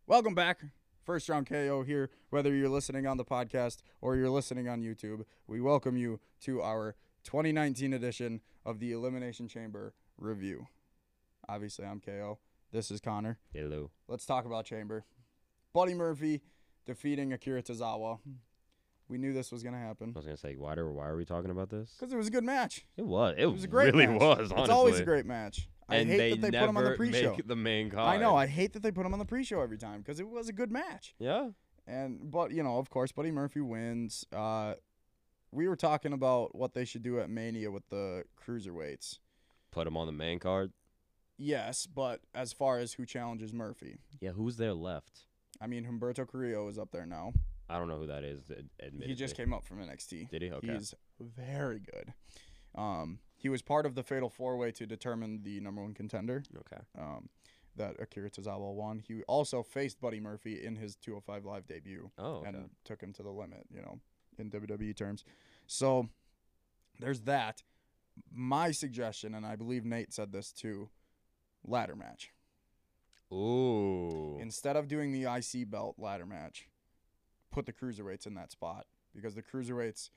[SPEAKER 1] Welcome back. First round KO here. Whether you're listening on the podcast or you're listening on YouTube, we welcome you to our 2019 edition of the Elimination Chamber review. Obviously, I'm KO. This is Connor.
[SPEAKER 3] Hello.
[SPEAKER 1] Let's talk about Chamber. Buddy Murphy defeating Akira Tozawa. We knew this was going to happen
[SPEAKER 3] I was gonna say, why are why are we talking about this?
[SPEAKER 1] because it was a good match.
[SPEAKER 3] It was. It,
[SPEAKER 1] It was a great
[SPEAKER 3] really
[SPEAKER 1] match.
[SPEAKER 3] was. Honestly.
[SPEAKER 1] It's always a great match. I
[SPEAKER 3] and
[SPEAKER 1] hate
[SPEAKER 3] they
[SPEAKER 1] that they put him on the pre-show.
[SPEAKER 3] the main card.
[SPEAKER 1] I know. I hate that they put him on the pre-show every time because it was a good match.
[SPEAKER 3] yeah.
[SPEAKER 1] And but you know, of course, Buddy Murphy wins. Uh, we were talking about what they should do at Mania with the cruiserweights.
[SPEAKER 3] Put him on the main card.
[SPEAKER 1] Yes, but as far as who challenges Murphy,
[SPEAKER 3] Yeah. Who's there left?
[SPEAKER 1] I mean, Humberto Carrillo is up there now.
[SPEAKER 3] I don't know who that is. ad- Admittedly.
[SPEAKER 1] He just came up from NXT.
[SPEAKER 3] Did he? Okay.
[SPEAKER 1] He's very good. Um, he was part of the Fatal Four Way to determine the number one contender.
[SPEAKER 3] Okay.
[SPEAKER 1] Um, that Akira Tozawa won. He also faced Buddy Murphy in his 205 Live debut
[SPEAKER 3] Oh. Okay.
[SPEAKER 1] and took him to the limit. You know, in WWE terms. So there's that. My suggestion, and I believe Nate said this too, ladder match.
[SPEAKER 3] Ooh.
[SPEAKER 1] Instead of doing the IC belt ladder match, put the cruiserweights in that spot because the cruiserweights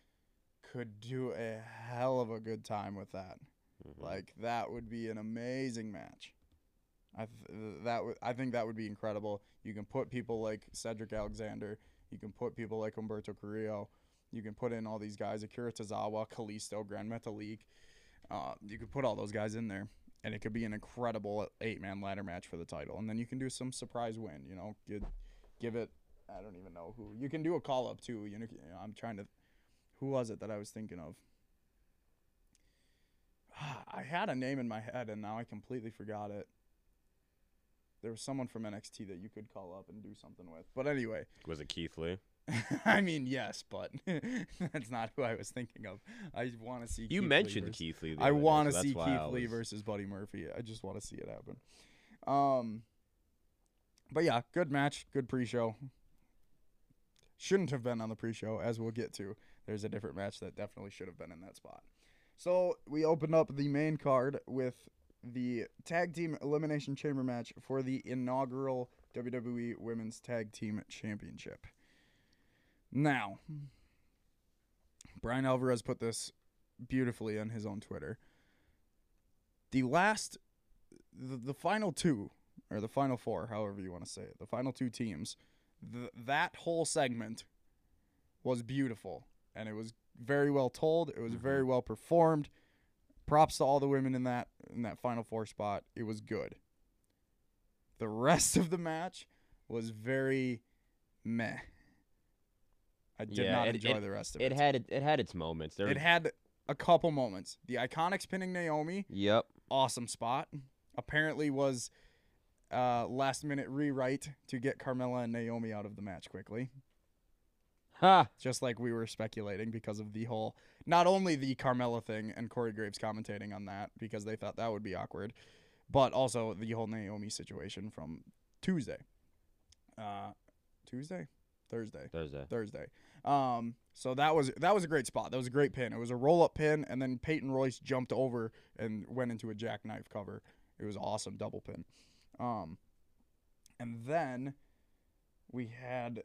[SPEAKER 1] could do a hell of a good time with that.
[SPEAKER 3] Mhm.
[SPEAKER 1] Like that would be an amazing match. I th- that would I think that would be incredible. You can put people like Cedric Alexander. You can put people like Humberto Carrillo. You can put in all these guys: Akira Tozawa, Kalisto, Gran Metalik. Uh, you could put all those guys in there, and it could be an incredible eight-man ladder match for the title. And then you can do some surprise win. You know, give, give it. I don't even know who. You can do a call up too. You know, I'm trying to. Who was it that I was thinking of? I had a name in my head and now I completely forgot it. There was someone from NXT that you could call up and do something with. But anyway,
[SPEAKER 3] Was it Keith Lee?
[SPEAKER 1] I mean, yes, but that's not who I was thinking of. I want to see.
[SPEAKER 3] You
[SPEAKER 1] Keith Lee
[SPEAKER 3] mentioned
[SPEAKER 1] versus-
[SPEAKER 3] Keith Lee.
[SPEAKER 1] I want to
[SPEAKER 3] so
[SPEAKER 1] see Keith
[SPEAKER 3] I
[SPEAKER 1] Lee versus Buddy Murphy. I just want to see it happen. Um, but yeah, good match, good pre-show. Shouldn't have been on the pre-show, as we'll get to. There's a different match that definitely should have been in that spot. So we opened up the main card with the tag team elimination chamber match for the inaugural WWE Women's Tag Team Championship. Now, Bryan Alvarez put this beautifully on his own Twitter. The last, the, the final two, or the final four, however you want to say it, the final two teams, th- that whole segment was beautiful and it was very well told. It was mm-hmm. very well performed. Props to all the women in that in that final four spot. It was good. The rest of the match was very meh. I did
[SPEAKER 3] Yeah,
[SPEAKER 1] not
[SPEAKER 3] it-
[SPEAKER 1] enjoy
[SPEAKER 3] it-
[SPEAKER 1] the rest of it.
[SPEAKER 3] It had it, had its moments. There.
[SPEAKER 1] It had a couple moments. The Iconics pinning Naomi,
[SPEAKER 3] yep.
[SPEAKER 1] awesome spot. Apparently was uh, last minute rewrite to get Carmella and Naomi out of the match quickly.
[SPEAKER 3] Ha.
[SPEAKER 1] Just like we were speculating because of the whole not only the Carmella thing and Corey Graves commentating on that because they thought that would be awkward, but also the whole Naomi situation from Tuesday. Uh Tuesday? Thursday.
[SPEAKER 3] Thursday.
[SPEAKER 1] Thursday. Um, so that was that was a great spot. That was a great pin. It was a roll up pin, and then Peyton Royce jumped over and went into a jackknife cover. It was awesome double pin. Um, and then we had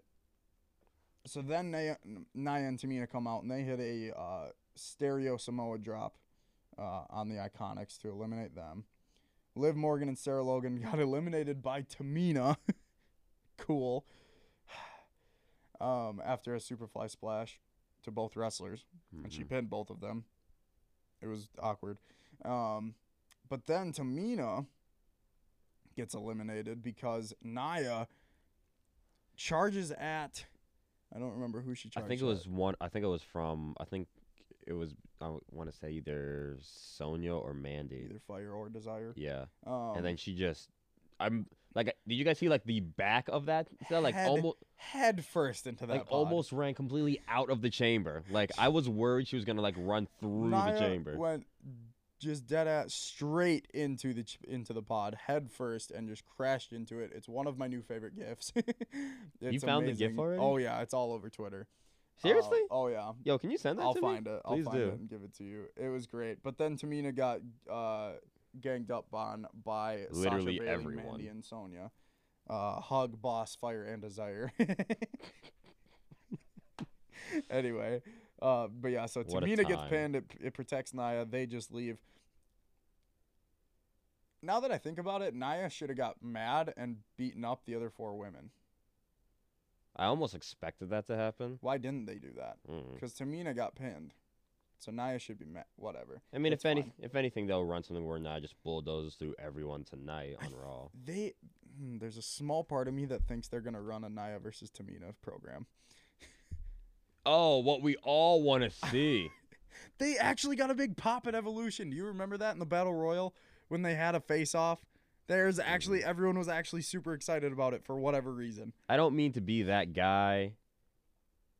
[SPEAKER 1] so then Nia, Nia and Tamina come out and they hit a uh, stereo Samoa drop uh, on the Iconics to eliminate them. Liv Morgan and Sarah Logan got eliminated by Tamina. cool. Um, after a Superfly splash to both wrestlers, and she
[SPEAKER 3] Mhm.
[SPEAKER 1] pinned both of them. It was awkward. Um, but then Tamina gets eliminated because Nia charges at. I don't remember who she
[SPEAKER 3] I think it
[SPEAKER 1] at.
[SPEAKER 3] was one. I think it was from. I think it was. I want to say either Sonya or Mandy.
[SPEAKER 1] either fire or desire.
[SPEAKER 3] Yeah.
[SPEAKER 1] Um,
[SPEAKER 3] and then she just. I'm like. Did you guys see like the back of that? So, like
[SPEAKER 1] Head
[SPEAKER 3] almost.
[SPEAKER 1] head first into that.
[SPEAKER 3] Like
[SPEAKER 1] pod.
[SPEAKER 3] almost ran completely out of the chamber. Like I was worried she was gonna like run through
[SPEAKER 1] Nia
[SPEAKER 3] the chamber.
[SPEAKER 1] Went just dead at straight into the ch- into the pod head first and just crashed into it. It's one of my new favorite gifs. It's
[SPEAKER 3] found the GIF already?
[SPEAKER 1] Oh yeah, it's all over Twitter. Uh,
[SPEAKER 3] Seriously?
[SPEAKER 1] oh yeah.
[SPEAKER 3] Yo, can you send that
[SPEAKER 1] I'll
[SPEAKER 3] to
[SPEAKER 1] find
[SPEAKER 3] me?
[SPEAKER 1] it. I'll
[SPEAKER 3] Please
[SPEAKER 1] find
[SPEAKER 3] do.
[SPEAKER 1] it and give it to you. It was great. But then Tamina got uh, ganged up on by
[SPEAKER 3] Literally
[SPEAKER 1] Sasha Bayley,
[SPEAKER 3] everyone.
[SPEAKER 1] Mandy, and Sonya. Uh, hug, boss, fire, and desire. anyway, uh, but yeah, so
[SPEAKER 3] What
[SPEAKER 1] Tamina gets pinned. It, it protects Nia. They just leave. Now that I think about it, Nia should have got mad and beaten up the other four women.
[SPEAKER 3] I almost expected that to happen.
[SPEAKER 1] Why didn't they do that?
[SPEAKER 3] Mm.
[SPEAKER 1] Because Tamina got pinned. So Nia should be mad. Whatever.
[SPEAKER 3] I mean,
[SPEAKER 1] It's
[SPEAKER 3] if any,
[SPEAKER 1] fine.
[SPEAKER 3] if anything, they'll run something where Nia just bulldozes through everyone tonight on Raw.
[SPEAKER 1] They hmm, there's a small part of me that thinks they're gonna run a Nia versus Tamina program.
[SPEAKER 3] Oh, what we all want to see.
[SPEAKER 1] They actually got a big pop at Evolution. Do you remember that in the Battle Royal when they had a face off? There's actually everyone was actually super excited about it for whatever reason.
[SPEAKER 3] I don't mean to be that guy,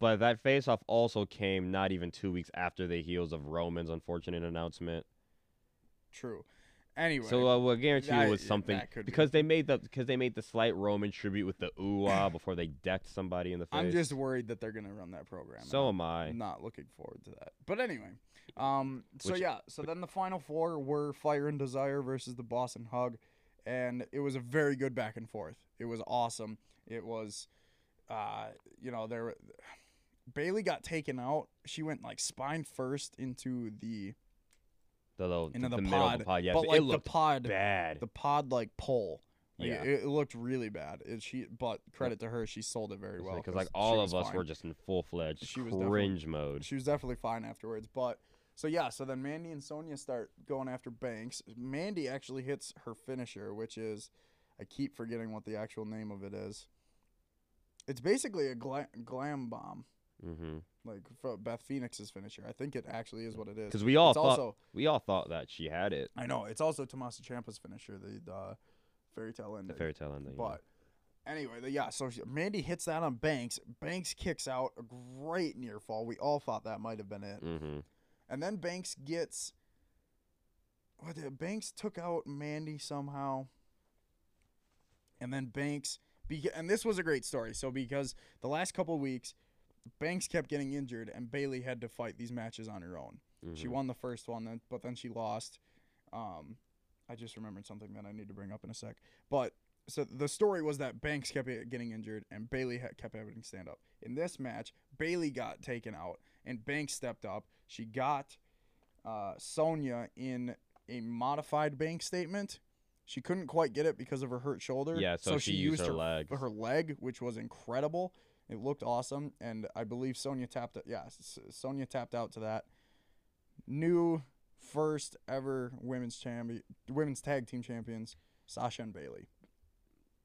[SPEAKER 3] but that face off also came not even two weeks after the heels of Roman's unfortunate announcement.
[SPEAKER 1] True. Anyway,
[SPEAKER 3] So uh, we'll guarantee
[SPEAKER 1] that-
[SPEAKER 3] it was something
[SPEAKER 1] could be.
[SPEAKER 3] because they made the because they made the slight Roman tribute with the ooh ah before they decked somebody in the face.
[SPEAKER 1] I'm just worried that they're gonna run that program.
[SPEAKER 3] so am I.
[SPEAKER 1] not looking forward to that. But anyway, um, so
[SPEAKER 3] Which-
[SPEAKER 1] yeah, so then the final four were Fire and Desire versus the Boss and Hug, and it was a very good back and forth. It was awesome. It was, uh, you know, there. Bayley got taken out. She went like spine first into the
[SPEAKER 3] The little
[SPEAKER 1] into
[SPEAKER 3] the,
[SPEAKER 1] the,
[SPEAKER 3] middle
[SPEAKER 1] pod,
[SPEAKER 3] of the pod. Yeah,
[SPEAKER 1] but like the pod,
[SPEAKER 3] bad.
[SPEAKER 1] the pod like pole. Like,
[SPEAKER 3] Yeah.
[SPEAKER 1] it, it looked really bad. It, she, but credit to her, she sold it very well.
[SPEAKER 3] because like all of us
[SPEAKER 1] fine.
[SPEAKER 3] were just in full fledged
[SPEAKER 1] She was
[SPEAKER 3] cringe mode.
[SPEAKER 1] She was definitely fine afterwards. But so yeah, so then Mandy and Sonya start going after Banks. Mandy actually hits her finisher, which is I keep forgetting what the actual name of it is. It's basically a gla- glam bomb,
[SPEAKER 3] Mm-hmm.
[SPEAKER 1] like Beth Phoenix's finisher. I think it actually is what it is.
[SPEAKER 3] Because we all
[SPEAKER 1] It's
[SPEAKER 3] thought
[SPEAKER 1] also
[SPEAKER 3] we all thought that she had it.
[SPEAKER 1] I know it's also Tommaso Ciampa's finisher, the uh, fairy tale ending.
[SPEAKER 3] The fairy tale ending. yeah.
[SPEAKER 1] But anyway, the, yeah. So she, Mandy hits that on Banks. Banks kicks out a great near fall. We all thought that might have been it.
[SPEAKER 3] Mm-hmm.
[SPEAKER 1] And then Banks gets. What did Banks took out Mandy somehow. And then Banks, beca- and this was a great story. So because the last couple weeks, Banks kept getting injured, and Bayley had to fight these matches on her own. She
[SPEAKER 3] Mm-hmm.
[SPEAKER 1] won the first one, then but then she lost. Um, I just remembered something that I need to bring up in a sec. But so the story was that Banks kept getting injured and Bayley ha- kept having to stand up. In this match, Bayley got taken out and Banks stepped up. She got uh, Sonya in a modified bank statement. She couldn't quite get it because of her hurt shoulder.
[SPEAKER 3] Yeah, so she used her
[SPEAKER 1] her
[SPEAKER 3] legs.
[SPEAKER 1] her leg, which was incredible. It looked awesome, and I believe Sonya tapped. Yeah, Sonya tapped out to that. New first ever women's champion, women's tag team champions, Sasha and Bayley.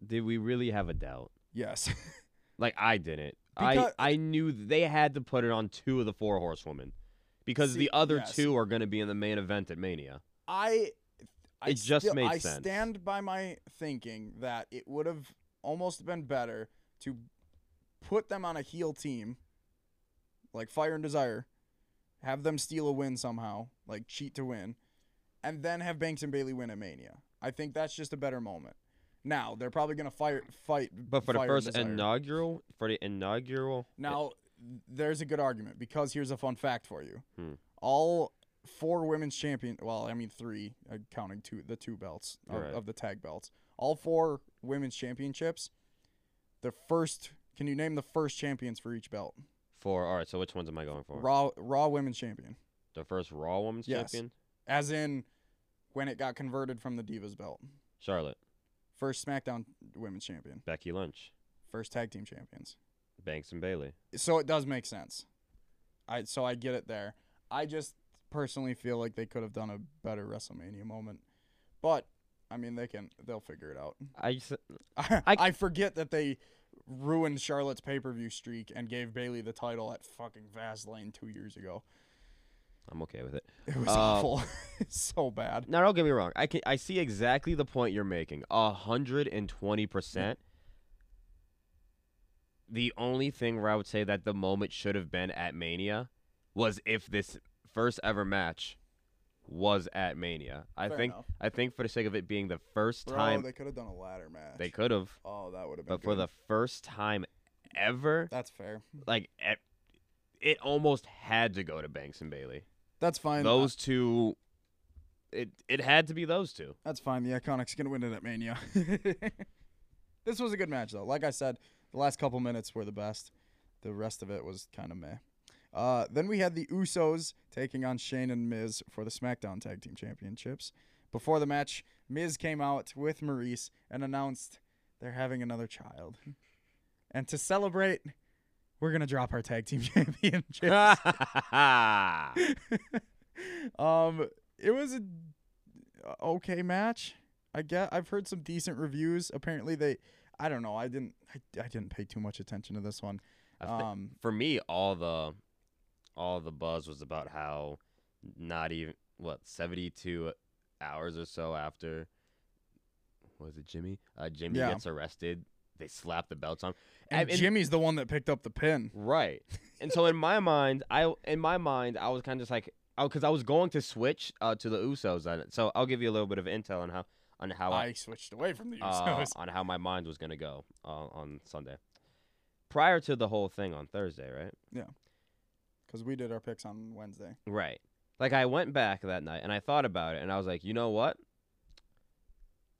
[SPEAKER 3] Did we really have a doubt?
[SPEAKER 1] Yes,
[SPEAKER 3] Like I didn't.
[SPEAKER 1] Because-
[SPEAKER 3] I I knew they had to put it on two of the four horsewomen, because
[SPEAKER 1] See,
[SPEAKER 3] the other
[SPEAKER 1] yes.
[SPEAKER 3] two are going to be in the main event at Mania.
[SPEAKER 1] I. I
[SPEAKER 3] It just
[SPEAKER 1] still-
[SPEAKER 3] made
[SPEAKER 1] I
[SPEAKER 3] sense.
[SPEAKER 1] stand by my thinking that it would have almost been better to put them on a heel team, like Fire and Desire, have them steal a win somehow, like cheat to win, and then have Banks and Bayley win at Mania. I think that's just a better moment. Now they're probably gonna fire fight,
[SPEAKER 3] But for the
[SPEAKER 1] and
[SPEAKER 3] first
[SPEAKER 1] Desire.
[SPEAKER 3] inaugural, for the inaugural,
[SPEAKER 1] Now, there's a good argument because here's a fun fact for you.
[SPEAKER 3] Hmm.
[SPEAKER 1] All four women's champion, well, I mean three, uh, counting two, the two belts of,
[SPEAKER 3] Right.
[SPEAKER 1] of the tag belts. All four women's championships. The first, can you name the first champions for each belt?
[SPEAKER 3] for all right. So which ones am I going for?
[SPEAKER 1] Raw, Raw women's champion,
[SPEAKER 3] The first Raw Women's
[SPEAKER 1] Yes.
[SPEAKER 3] Champion,
[SPEAKER 1] as in when it got converted from the Divas belt.
[SPEAKER 3] Charlotte,
[SPEAKER 1] First SmackDown women's champion.
[SPEAKER 3] Becky Lynch,
[SPEAKER 1] First tag team champions.
[SPEAKER 3] Banks and Bayley.
[SPEAKER 1] so it does make sense. I so I get it there. I just personally feel like they could have done a better WrestleMania moment, but I mean they can they'll figure it out.
[SPEAKER 3] I just,
[SPEAKER 1] I,
[SPEAKER 3] I-
[SPEAKER 1] I forget that they ruined Charlotte's pay per view streak and gave Bayley the title at fucking Fastlane two years ago.
[SPEAKER 3] I'm okay with it.
[SPEAKER 1] It was
[SPEAKER 3] Uh,
[SPEAKER 1] awful, so bad.
[SPEAKER 3] Now, don't get me wrong. I can I see exactly the point you're making. A hundred and twenty percent. The only thing where I would say that the moment should have been at Mania was if this first ever match was at Mania. I
[SPEAKER 1] Fair
[SPEAKER 3] think
[SPEAKER 1] enough.
[SPEAKER 3] I think for the sake of it being the first
[SPEAKER 1] Bro,
[SPEAKER 3] time
[SPEAKER 1] they could have done a ladder match.
[SPEAKER 3] they could have,
[SPEAKER 1] Oh, that would have been.
[SPEAKER 3] but for the first time ever,
[SPEAKER 1] that's fair.
[SPEAKER 3] like it, it almost had to go to Banks and Bayley.
[SPEAKER 1] That's fine.
[SPEAKER 3] Those two, it it had to be those two.
[SPEAKER 1] That's fine. The Iconics gonna win it at Mania. this was a good match though. Like I said, the last couple minutes were the best. The rest of it was kind of meh. Uh, then we had the Usos taking on Shane and Miz for the SmackDown Tag Team Championships. Before the match, Miz came out with Maurice and announced they're having another child. And to celebrate, we're gonna drop our tag team championships. um, it was a okay match. I get. I've heard some decent reviews. Apparently, they. I don't know. I didn't. I, I didn't pay too much attention to this one. Um,
[SPEAKER 3] for me, all the all the buzz was about how not even what seventy two hours or so after was it Jimmy? Uh, Jimmy
[SPEAKER 1] Yeah.
[SPEAKER 3] gets arrested. They slap the belts on.
[SPEAKER 1] and
[SPEAKER 3] and-
[SPEAKER 1] Jimmy's the one that picked up the pin.
[SPEAKER 3] Right. and so in my mind, I in my mind, I was kind of just like, oh, because I was going to switch uh, to the Usos on it. So I'll give you a little bit of intel on how on how I,
[SPEAKER 1] I switched away from the
[SPEAKER 3] uh,
[SPEAKER 1] Usos.
[SPEAKER 3] on how my mind was gonna go uh, on Sunday. Prior to the whole thing on Thursday, right?
[SPEAKER 1] Because we did our picks on Wednesday.
[SPEAKER 3] Right. Like I went back that night and I thought about it and I was like, you know what?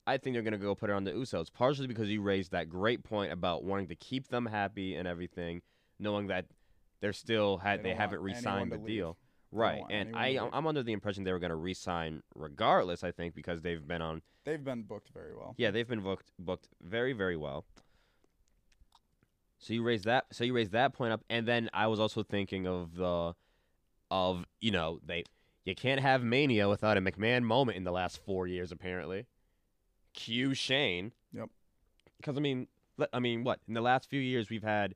[SPEAKER 3] I think they're gonna go put it on the Usos, partially because you raised that great point about wanting to keep them happy and everything, knowing that they're still had
[SPEAKER 1] They
[SPEAKER 3] they, haven't re-signed the deal. Right, and I. I'm under the impression they were gonna re-sign regardless. I think because they've been on
[SPEAKER 1] They've been booked very well.
[SPEAKER 3] yeah they've been booked booked very very well. So you raised that so you raised that point up, and then I was also thinking of the of you know they you can't have Mania without a McMahon moment in the last four years apparently. Q Shane.
[SPEAKER 1] Yep.
[SPEAKER 3] Because I mean, I mean, what in the last few years we've had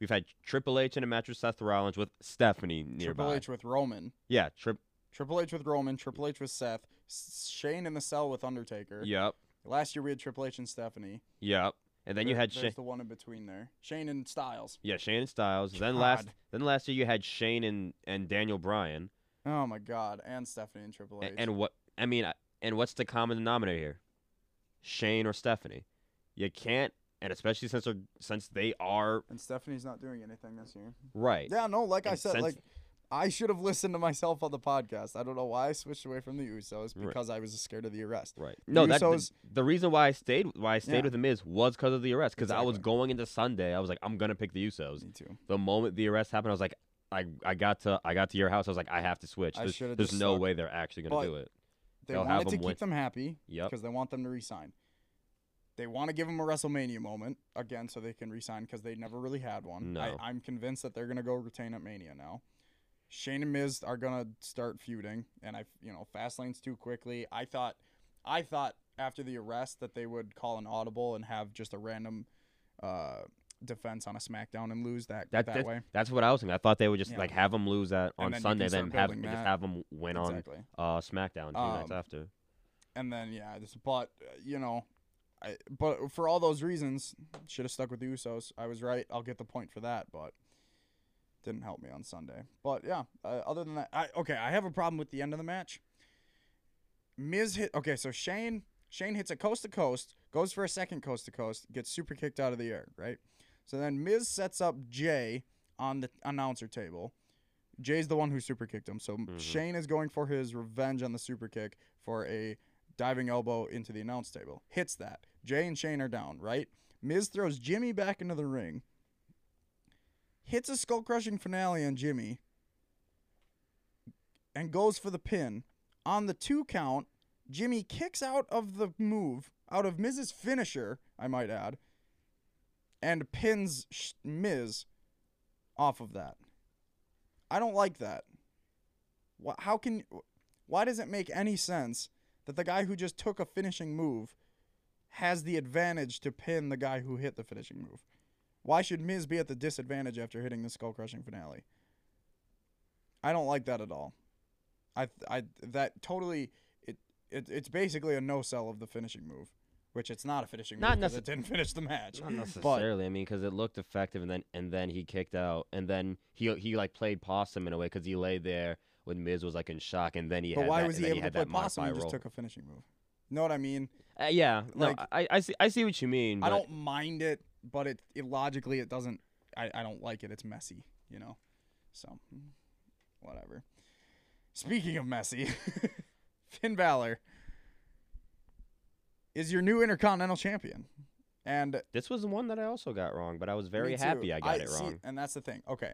[SPEAKER 3] we've had Triple H in a match with Seth Rollins with Stephanie nearby.
[SPEAKER 1] Triple H with Roman.
[SPEAKER 3] Yeah, Trip.
[SPEAKER 1] Triple H with Roman. Triple H with Seth. Shane in the cell with Undertaker.
[SPEAKER 3] Yep.
[SPEAKER 1] Last year we had Triple H and Stephanie.
[SPEAKER 3] Yep. And then you had Shane.
[SPEAKER 1] the one in between there. Shane and Styles.
[SPEAKER 3] Yeah, Shane and Styles. Then last then last year you had Shane and, and Daniel Bryan.
[SPEAKER 1] Oh my God, and Stephanie and Triple H.
[SPEAKER 3] And, what I mean, and what's the common denominator here? Shane or Stephanie. You can't, and especially since they're, since they are
[SPEAKER 1] And Stephanie's not doing anything this year.
[SPEAKER 3] right.
[SPEAKER 1] Yeah, no, like I said, like I should have listened to myself on the podcast. I don't know why I switched away from the Usos
[SPEAKER 3] Right.
[SPEAKER 1] because I was scared of the arrest.
[SPEAKER 3] Right. No, that the, the reason why I stayed why I stayed
[SPEAKER 1] Yeah.
[SPEAKER 3] with the Miz was because of the arrest. Because I was going into Sunday, I was like, I'm gonna pick the Usos.
[SPEAKER 1] Me too.
[SPEAKER 3] The moment the arrest happened, I was like, I, I got to I got to your house. I was like, I have to switch. There's, there's no way they're actually gonna
[SPEAKER 1] But-
[SPEAKER 3] do it.
[SPEAKER 1] They
[SPEAKER 3] They'll have
[SPEAKER 1] wanted to keep
[SPEAKER 3] win-
[SPEAKER 1] them happy
[SPEAKER 3] Yep.
[SPEAKER 1] because they want them to resign. They want to give them a WrestleMania moment again so they can resign because they never really had one.
[SPEAKER 3] No.
[SPEAKER 1] I, I'm convinced that they're gonna go retain at Mania now. Shane and Miz are gonna start feuding, and I, you know, Fastlane's too quickly. I thought, I thought after the arrest that they would call an audible and have just a random uh, defense on a SmackDown and lose that
[SPEAKER 3] That,
[SPEAKER 1] that,
[SPEAKER 3] that-
[SPEAKER 1] way.
[SPEAKER 3] that's what I was thinking. I thought they would just
[SPEAKER 1] Yeah.
[SPEAKER 3] like have them lose that on
[SPEAKER 1] then
[SPEAKER 3] Sunday, then have just have them win
[SPEAKER 1] exactly.
[SPEAKER 3] on uh, SmackDown two nights
[SPEAKER 1] Um,
[SPEAKER 3] after.
[SPEAKER 1] And then yeah, just but you know, I but for all those reasons, should have stuck with the Usos. I was right. I'll get the point for that, but didn't help me on Sunday. But yeah, uh, other than that, I okay, I have a problem with the end of the match. Miz hit okay, so Shane Shane hits a coast to coast, goes for a second coast to coast, gets super kicked out of the air, right? So then Miz sets up Jay on the announcer table. Jay's the one who super kicked him. So Shane is going for his revenge on the super kick for a diving elbow into the announce table. Hits that. Jay and Shane are down, right? Miz throws Jimmy back into the ring. Hits a skull crushing finale on Jimmy. And goes for the pin. On the two count, Jimmy kicks out of the move, out of Miz's finisher, I might add, and pins Miz off of that. I don't like that. How can why does it make any sense that the guy who just took a finishing move has the advantage to pin the guy who hit the finishing move? Why should Miz be at the disadvantage after hitting the skull crushing finale? I don't like that at all. I I that totally it, it it's basically a no sell of the finishing move, which it's not a finishing move.
[SPEAKER 3] Not
[SPEAKER 1] move 'cause
[SPEAKER 3] necess-
[SPEAKER 1] it didn't finish the match.
[SPEAKER 3] Not
[SPEAKER 1] But
[SPEAKER 3] necessarily. I mean, because it looked effective, and then and then he kicked out, and then he he like played possum in a way because he lay there when Miz was like in shock, and then he
[SPEAKER 1] but
[SPEAKER 3] had
[SPEAKER 1] why
[SPEAKER 3] that,
[SPEAKER 1] was he
[SPEAKER 3] then
[SPEAKER 1] able to
[SPEAKER 3] had
[SPEAKER 1] play
[SPEAKER 3] that
[SPEAKER 1] possum and just took a finishing move? Know what I mean?
[SPEAKER 3] Uh, yeah, no,
[SPEAKER 1] Like-
[SPEAKER 3] I, I see I see what you mean.
[SPEAKER 1] I don't mind it, but it, it logically it doesn't. I, I don't like it. It's messy, you know. So, whatever. Speaking of messy, Finn Balor is your new Intercontinental Champion, and
[SPEAKER 3] This was the one that I also got wrong, but I was very happy I got it
[SPEAKER 1] see,
[SPEAKER 3] wrong.
[SPEAKER 1] and that's the thing. Okay,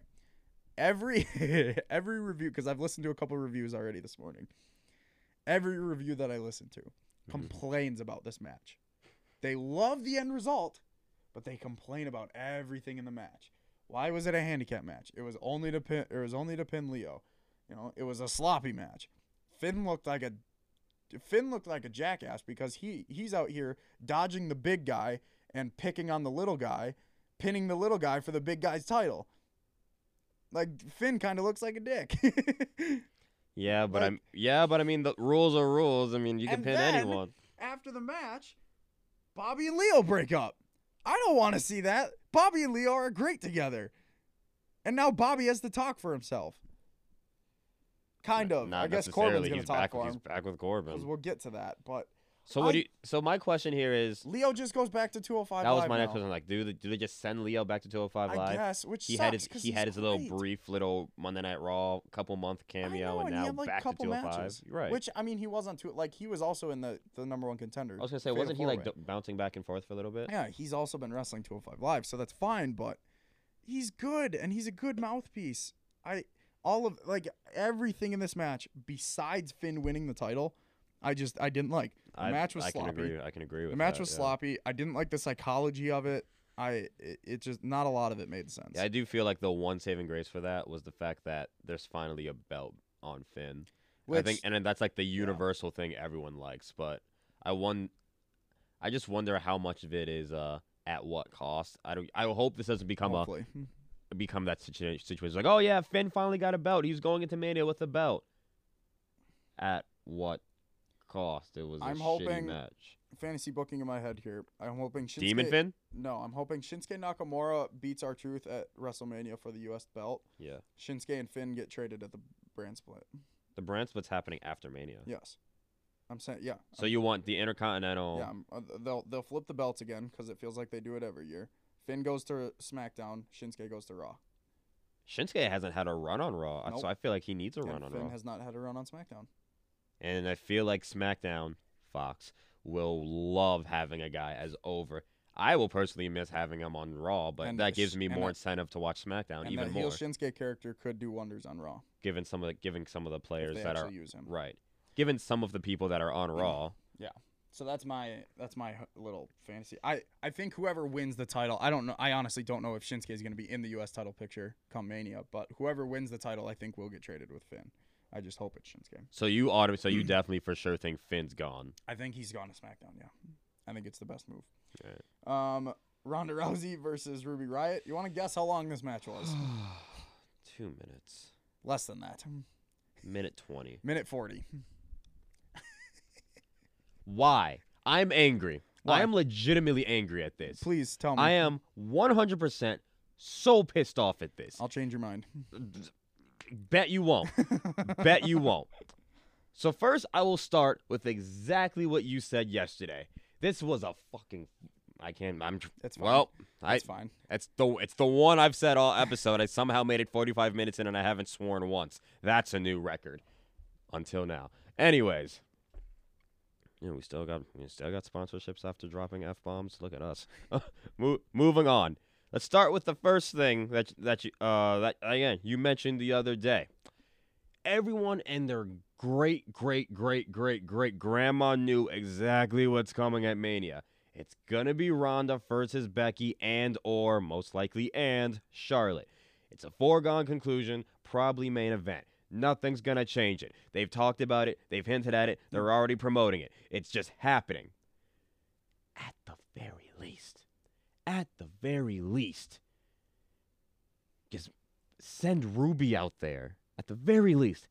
[SPEAKER 1] every every review because I've listened to a couple reviews already this morning. Every review that I listen to
[SPEAKER 3] Mm-hmm.
[SPEAKER 1] complains about this match. They love the end result, but they complain about everything in the match. Why was it a handicap match? It was only to pin. It was only to pin Leo. You know, it was a sloppy match. Finn looked like a Finn looked like a jackass because he he's out here dodging the big guy and picking on the little guy, pinning the little guy for the big guy's title. Like Finn kind of looks like a dick.
[SPEAKER 3] Yeah, but
[SPEAKER 1] Like-
[SPEAKER 3] I'm yeah, but I mean the rules are rules. I mean you can pin anyone.
[SPEAKER 1] After the match, Bobby and Leo break up. I don't want to see that. Bobby and Leo are great together. And now Bobby has to talk for himself. Kind of.
[SPEAKER 3] Not
[SPEAKER 1] I guess. Corbin's going to talk
[SPEAKER 3] back,
[SPEAKER 1] for
[SPEAKER 3] He's back with Corbin.
[SPEAKER 1] We'll get to that. But
[SPEAKER 3] So what
[SPEAKER 1] I-
[SPEAKER 3] do you? So my question here is,
[SPEAKER 1] Leo just goes back to 205
[SPEAKER 3] that was my
[SPEAKER 1] now.
[SPEAKER 3] next question. Like, do they, do they just send Leo back to 205
[SPEAKER 1] I
[SPEAKER 3] Live?
[SPEAKER 1] guess, which
[SPEAKER 3] he
[SPEAKER 1] sucks
[SPEAKER 3] had his he had his little brief little Monday Night Raw couple month cameo,
[SPEAKER 1] know,
[SPEAKER 3] and
[SPEAKER 1] he
[SPEAKER 3] now
[SPEAKER 1] had, like,
[SPEAKER 3] back to 205.
[SPEAKER 1] matches.
[SPEAKER 3] Right.
[SPEAKER 1] Which I mean, he wasn't too like he was also in the the number one contender.
[SPEAKER 3] I was gonna say,
[SPEAKER 1] Fatal
[SPEAKER 3] wasn't he like d- bouncing back and forth for a little bit?
[SPEAKER 1] Yeah, he's also been wrestling 205 Live, so that's fine, but he's good and he's a good mouthpiece. I all of like everything in this match besides Finn winning the title, I just I didn't like. The
[SPEAKER 3] I,
[SPEAKER 1] match was
[SPEAKER 3] I
[SPEAKER 1] sloppy.
[SPEAKER 3] can agree. I can agree with
[SPEAKER 1] The match
[SPEAKER 3] that,
[SPEAKER 1] was
[SPEAKER 3] yeah.
[SPEAKER 1] sloppy. I didn't like the psychology of it. I it, it just not a lot of it made sense.
[SPEAKER 3] Yeah, I do feel like the one saving grace for that was the fact that there's finally a belt on Finn. I think,
[SPEAKER 1] Which-
[SPEAKER 3] and then that's like the universal thing everyone likes. But I won. I just wonder how much of it is uh at what cost. I don't. I hope this doesn't become
[SPEAKER 1] hopefully.
[SPEAKER 3] a become that situa- situation. Like, oh yeah, Finn finally got a belt. He's going into Mania with a belt. At what cost? It was a
[SPEAKER 1] I'm hoping
[SPEAKER 3] match.
[SPEAKER 1] fantasy booking in my head here. I'm hoping Shinsuke,
[SPEAKER 3] Demon Finn.
[SPEAKER 1] No, I'm hoping Shinsuke Nakamura beats R-Truth at WrestleMania for the U.S. belt.
[SPEAKER 3] Yeah,
[SPEAKER 1] Shinsuke and Finn get traded at the brand split.
[SPEAKER 3] the brand split's happening after Mania.
[SPEAKER 1] Yes, I'm saying yeah.
[SPEAKER 3] So you want the Intercontinental?
[SPEAKER 1] Yeah, I'm, uh, they'll they'll flip the belts again because it feels like they do it every year. Finn goes to SmackDown, Shinsuke goes to Raw.
[SPEAKER 3] Shinsuke hasn't had a run on Raw,
[SPEAKER 1] Nope.
[SPEAKER 3] so I feel like he needs a
[SPEAKER 1] and
[SPEAKER 3] run on Raw.
[SPEAKER 1] Finn
[SPEAKER 3] Raw.
[SPEAKER 1] has not had a run on SmackDown.
[SPEAKER 3] And I feel like SmackDown, Fox, will love having a guy as over. I will personally miss having him on Raw, but
[SPEAKER 1] And
[SPEAKER 3] that gives me more incentive to watch SmackDown
[SPEAKER 1] and
[SPEAKER 3] even
[SPEAKER 1] that
[SPEAKER 3] more,
[SPEAKER 1] heel Shinsuke character could do wonders on Raw
[SPEAKER 3] given some of the giving some of the players that are
[SPEAKER 1] use him.
[SPEAKER 3] right, given some of the people that are on Raw. Yeah.
[SPEAKER 1] So that's my that's my little fantasy. I I think whoever wins the title, I don't know. I honestly don't know if Shinsuke is going to be in the U.S. title picture come Mania, but whoever wins the title, I think will get traded with Finn. I just hope it's Shinsuke.
[SPEAKER 3] So you autom- so you definitely for sure think Finn's gone.
[SPEAKER 1] I think he's gone to SmackDown. Yeah, I think it's the best move.
[SPEAKER 3] Alright.
[SPEAKER 1] Um, Ronda Rousey versus Ruby Riott. You want to guess how long this match was?
[SPEAKER 3] Two minutes,
[SPEAKER 1] Less than that.
[SPEAKER 3] minute twenty.
[SPEAKER 1] Minute forty.
[SPEAKER 3] Why? I'm angry.
[SPEAKER 1] Why?
[SPEAKER 3] I am legitimately angry at this.
[SPEAKER 1] Please tell me.
[SPEAKER 3] I am 100% so pissed off at this.
[SPEAKER 1] I'll change your mind.
[SPEAKER 3] Bet you won't. Bet you won't. So first, I will start with exactly what you said yesterday. This was a fucking. I can't. I'm.
[SPEAKER 1] It's fine.
[SPEAKER 3] Well, I.
[SPEAKER 1] That's fine.
[SPEAKER 3] It's the. It's the one I've said all episode. I somehow made it 45 minutes in, and I haven't sworn once. That's a new record. Until now. Anyways. You know, we still got we still got sponsorships after dropping f bombs. Look at us. Mo- moving on. Let's start with the first thing that that you uh that again you mentioned the other day. Everyone and their great great great great great grandma knew exactly what's coming at Mania. It's gonna be Ronda versus Becky and or most likely and Charlotte. It's a foregone conclusion, probably main event. Nothing's gonna change it. They've talked about it, they've hinted at it, they're already promoting it. It's just happening. At the very at the very least, just send Ruby out there at the very least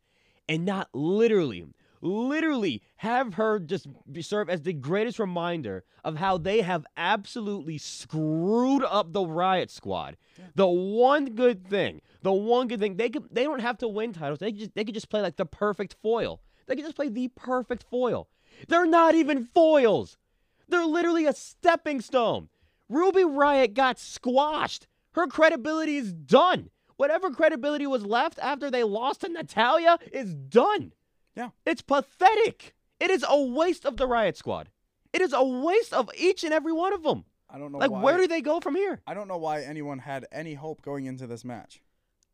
[SPEAKER 3] and not literally literally have her just serve as the greatest reminder of how they have absolutely screwed up the Riott Squad. The one good thing the one good thing they could they don't have to win titles they could just they could just play like the perfect foil. They could just play the perfect foil. They're not even foils! They're literally a stepping stone Ruby Riott got squashed her credibility is done whatever credibility was left after they lost to Natalya is done
[SPEAKER 1] Yeah.
[SPEAKER 3] it's pathetic it is a waste of the Riott Squad it is a waste of each and every one of them
[SPEAKER 1] I don't know
[SPEAKER 3] like
[SPEAKER 1] why.
[SPEAKER 3] where do they go from here
[SPEAKER 1] I don't know why anyone had any hope going into this match.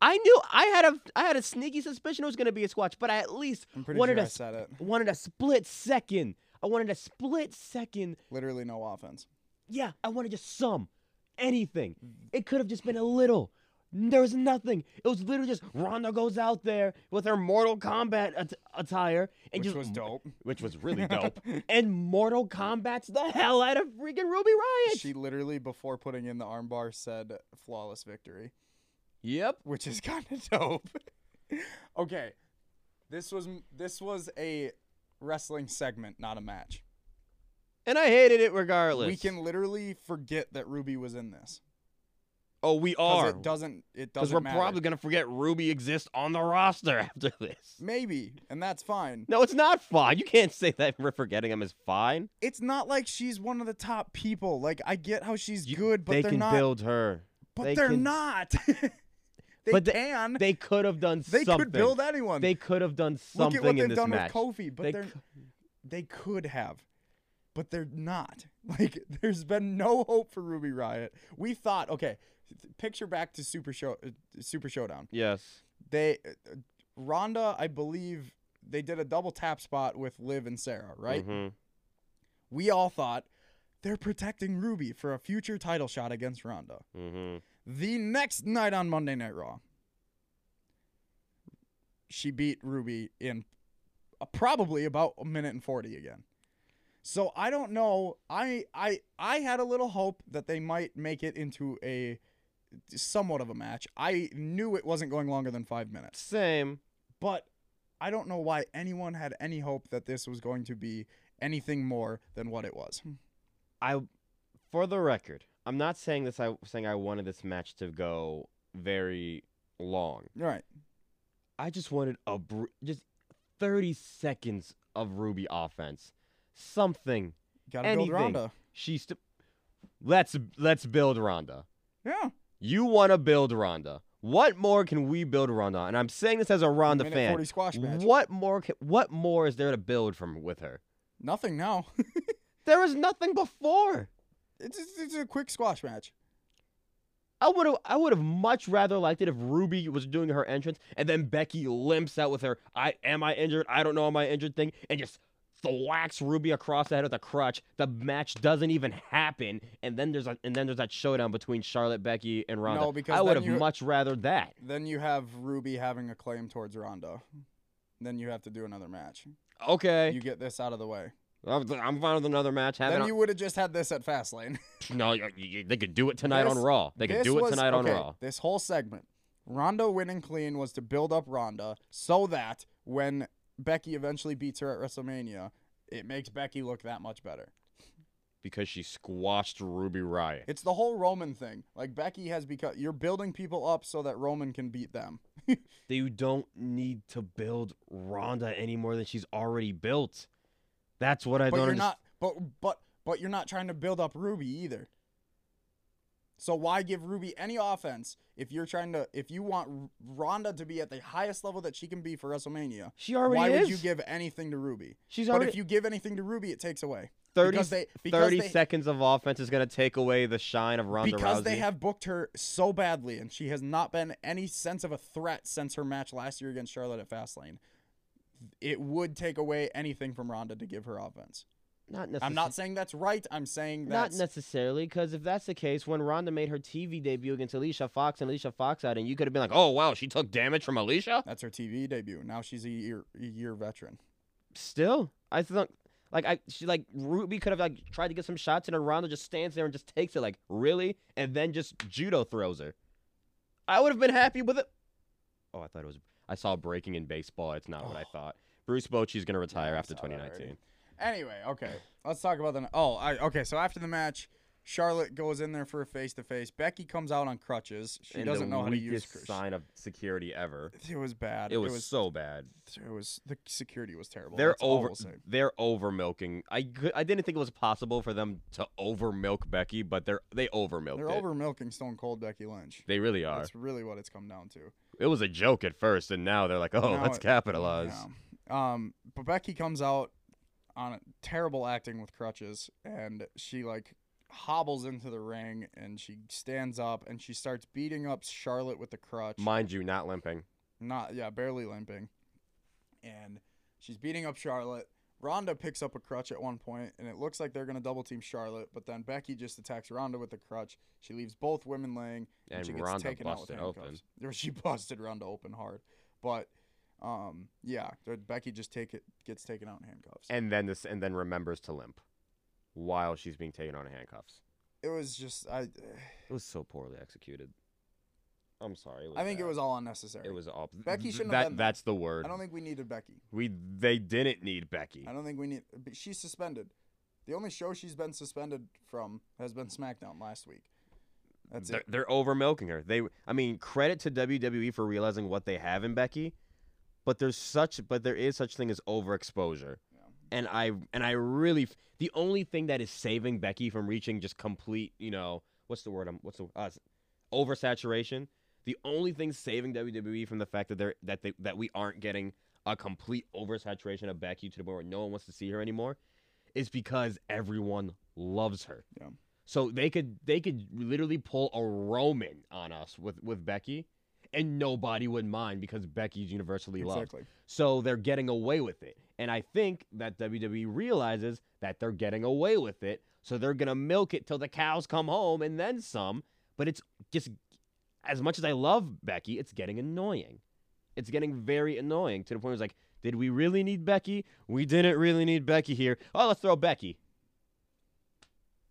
[SPEAKER 3] I knew I had a I had a sneaky suspicion it was going to be a squash, but I at least wanted
[SPEAKER 1] sure
[SPEAKER 3] a
[SPEAKER 1] I said it.
[SPEAKER 3] wanted a split second. I wanted a split second.
[SPEAKER 1] Literally no offense.
[SPEAKER 3] Yeah, I wanted just some anything. It could have just been a little. There was nothing. It was literally just Ronda goes out there with her Mortal Kombat at- attire and
[SPEAKER 1] Which
[SPEAKER 3] just
[SPEAKER 1] was dope.
[SPEAKER 3] which was really dope. and Mortal Kombat's the hell out of freaking Ruby Riott.
[SPEAKER 1] She literally, before putting in the armbar, said flawless victory,
[SPEAKER 3] yep.
[SPEAKER 1] which is kind of dope. okay, this was this was a wrestling segment, not a match.
[SPEAKER 3] And I hated it regardless.
[SPEAKER 1] We can literally forget that Ruby was in this.
[SPEAKER 3] Oh, we are.
[SPEAKER 1] It doesn't. It doesn't
[SPEAKER 3] we're
[SPEAKER 1] matter.
[SPEAKER 3] probably gonna forget Ruby exists on the roster after this.
[SPEAKER 1] maybe, and that's fine.
[SPEAKER 3] No, it's not fine. You can't say that we're forgetting him is fine.
[SPEAKER 1] It's not like she's one of the top people. Like I get how she's
[SPEAKER 3] You-
[SPEAKER 1] good, but
[SPEAKER 3] they can
[SPEAKER 1] not.
[SPEAKER 3] build her.
[SPEAKER 1] but
[SPEAKER 3] they
[SPEAKER 1] they're
[SPEAKER 3] can-
[SPEAKER 1] not. they
[SPEAKER 3] But
[SPEAKER 1] can.
[SPEAKER 3] They could have done
[SPEAKER 1] They
[SPEAKER 3] something.
[SPEAKER 1] could build anyone.
[SPEAKER 3] They could have done
[SPEAKER 1] Look
[SPEAKER 3] something
[SPEAKER 1] at what
[SPEAKER 3] in
[SPEAKER 1] they've
[SPEAKER 3] this
[SPEAKER 1] done
[SPEAKER 3] match.
[SPEAKER 1] with Kofi, but
[SPEAKER 3] They
[SPEAKER 1] are they could have, but they're not. Like there's been no hope for Ruby Riott. We thought, okay, picture back to Super Show, uh, Super Showdown.
[SPEAKER 3] yes.
[SPEAKER 1] They, uh, Ronda, I believe they did a double tap spot with Liv and Sarah, right?
[SPEAKER 3] Mhm.
[SPEAKER 1] We all thought they're protecting Ruby for a future title shot against Ronda.
[SPEAKER 3] Mhm.
[SPEAKER 1] The next night on Monday Night Raw, she beat Ruby in uh, probably about a minute and 40 again. So I don't know. I I I had a little hope that they might make it into a somewhat of a match. I knew it wasn't going longer than 5 minutes.
[SPEAKER 3] Same.
[SPEAKER 1] But I don't know why anyone had any hope that this was going to be anything more than what it was.
[SPEAKER 3] I, for the record, I'm not saying this. I saying I wanted this match to go very long.
[SPEAKER 1] Right.
[SPEAKER 3] I just wanted a br- just 30 seconds of Ruby offense. Something.
[SPEAKER 1] Got to build
[SPEAKER 3] Anything.
[SPEAKER 1] Ronda.
[SPEAKER 3] She's st- let's let's build Ronda.
[SPEAKER 1] Yeah.
[SPEAKER 3] You want to build Ronda. What more can we build Ronda? And I'm saying this as a Ronda fan.
[SPEAKER 1] 40 squash match.
[SPEAKER 3] What more? Can, what more is there to build from with her?
[SPEAKER 1] Nothing now.
[SPEAKER 3] There was nothing before.
[SPEAKER 1] it's, it's, it's a quick squash match.
[SPEAKER 3] I would have I would have much rather liked it if Ruby was doing her entrance and then Becky limps out with her I am I injured? I don't know am I injured thing and just thwacks Ruby across the head with a crutch. The match doesn't even happen and then there's a, and then there's that showdown between Charlotte, Becky and Ronda.
[SPEAKER 1] No, because
[SPEAKER 3] I would have much rather that.
[SPEAKER 1] Then you have Ruby having a claim towards Ronda. Then you have to do another match.
[SPEAKER 3] Okay.
[SPEAKER 1] You get this out of the way.
[SPEAKER 3] I'm fine with another match. Have
[SPEAKER 1] then you would have just had this at Fastlane.
[SPEAKER 3] no, they could do it tonight on Raw. They could do it
[SPEAKER 1] was-
[SPEAKER 3] tonight on
[SPEAKER 1] okay,
[SPEAKER 3] Raw.
[SPEAKER 1] This whole segment, Ronda winning clean was to build up Ronda so that when Becky eventually beats her at WrestleMania, it makes Becky look that much better.
[SPEAKER 3] Because she squashed Ruby Riott.
[SPEAKER 1] It's the whole Roman thing. Like Becky has become you're building people up so that Roman can beat them.
[SPEAKER 3] you don't need to build Ronda any more than she's already built. That's what I
[SPEAKER 1] but
[SPEAKER 3] don't
[SPEAKER 1] you're
[SPEAKER 3] understand.
[SPEAKER 1] not but but but you're not trying to build up Ruby either. So why give Ruby any offense if you're trying to if you want R- Ronda to be at the highest level that she can be for WrestleMania?
[SPEAKER 3] She already
[SPEAKER 1] why
[SPEAKER 3] is.
[SPEAKER 1] would you give anything to Ruby?
[SPEAKER 3] she's already.
[SPEAKER 1] But if you give anything to Ruby, it takes away
[SPEAKER 3] 30,
[SPEAKER 1] because they because
[SPEAKER 3] 30
[SPEAKER 1] they,
[SPEAKER 3] seconds of offense is going to take away the shine of Ronda
[SPEAKER 1] because
[SPEAKER 3] Rousey.
[SPEAKER 1] they have booked her so badly and she has not been any sense of a threat since her match last year against Charlotte at Fastlane. It would take away anything from Ronda to give her offense.
[SPEAKER 3] Not necessarily.
[SPEAKER 1] I'm not saying that's right. I'm saying
[SPEAKER 3] Not necessarily, because if that's the case, when Ronda made her TV debut against Alicia Fox and Alicia Fox out, and you could have been like, "Oh wow, she took damage from Alicia."
[SPEAKER 1] That's her TV debut. Now she's a year a year veteran.
[SPEAKER 3] Still, I thought, like I, she like Ruby could have like tried to get some shots in, and Ronda just stands there and just takes it, like really, and then just judo throws her. I would have been happy with it. Oh, I thought it was. I saw breaking in baseball. It's not what I oh. thought. Bruce Bochy's gonna retire
[SPEAKER 1] I
[SPEAKER 3] after
[SPEAKER 1] saw already.
[SPEAKER 3] 2019.
[SPEAKER 1] Anyway, okay, let's talk about the. Oh, I okay. So after the match, Charlotte goes in there for a face to face. Becky comes out on crutches. She
[SPEAKER 3] And
[SPEAKER 1] doesn't know how to use.
[SPEAKER 3] weakest sign of security ever.
[SPEAKER 1] It was bad.
[SPEAKER 3] It was,
[SPEAKER 1] It was.
[SPEAKER 3] so bad.
[SPEAKER 1] It was the security was terrible.
[SPEAKER 3] They're
[SPEAKER 1] That's
[SPEAKER 3] over.
[SPEAKER 1] we'll.
[SPEAKER 3] They're over milking. I could, I didn't think it was possible for them to over milk Becky, but they're they over milked
[SPEAKER 1] They're over milking Stone Cold Becky Lynch.
[SPEAKER 3] They really are.
[SPEAKER 1] That's really what it's come down to.
[SPEAKER 3] It was a joke at first, and now they're like, oh,
[SPEAKER 1] Now
[SPEAKER 3] let's
[SPEAKER 1] it-
[SPEAKER 3] capitalize.
[SPEAKER 1] Yeah. Um, but Becky comes out on a terrible acting with crutches, and she like hobbles into the ring, and she stands up, and she starts beating up Charlotte with the crutch.
[SPEAKER 3] Mind you, not limping.
[SPEAKER 1] Not yeah, barely limping, and she's beating up Charlotte. Ronda picks up a crutch at one point, and it looks like they're gonna double team Charlotte. But then Becky just attacks Ronda with the crutch. She leaves both women laying, and,
[SPEAKER 3] And
[SPEAKER 1] she gets
[SPEAKER 3] Ronda
[SPEAKER 1] taken out with
[SPEAKER 3] open.
[SPEAKER 1] handcuffs. Or she busted Ronda open hard, but um, yeah, Becky just take it gets taken out in handcuffs.
[SPEAKER 3] And then this, and then remembers to limp while she's being taken out of handcuffs.
[SPEAKER 1] it was just I,
[SPEAKER 3] It was so poorly executed. I'm sorry.
[SPEAKER 1] I think it was all unnecessary.
[SPEAKER 3] It was all.
[SPEAKER 1] Becky shouldn't
[SPEAKER 3] that,
[SPEAKER 1] have.
[SPEAKER 3] That's the word.
[SPEAKER 1] I don't think we needed Becky.
[SPEAKER 3] we they didn't need Becky.
[SPEAKER 1] I don't think we need. but She's suspended. The only show she's been suspended from has been SmackDown last week. That's
[SPEAKER 3] they're,
[SPEAKER 1] it.
[SPEAKER 3] they're over milking her. They, I mean, credit to WWE for realizing what they have in Becky, but there's such, but there is such thing as overexposure, and I and I really, the only thing that is saving Becky from reaching just complete, you know, what's the word? I'm what's the uh, oversaturation. The only thing saving WWE from the fact that they're that they that we aren't getting a complete oversaturation of Becky to the point where no one wants to see her anymore, is because everyone loves her.
[SPEAKER 1] Yeah.
[SPEAKER 3] So they could they could literally pull a Roman on us with with Becky, and nobody would mind because Becky's universally loved. So they're getting away with it. And I think that WWE realizes that they're getting away with it. So they're going to milk it till the cows come home and then some. But it's just, as much as I love Becky, it's getting annoying. It's getting very annoying to the point where it's like, did we really need Becky? We didn't really need Becky here. Oh, let's throw Becky.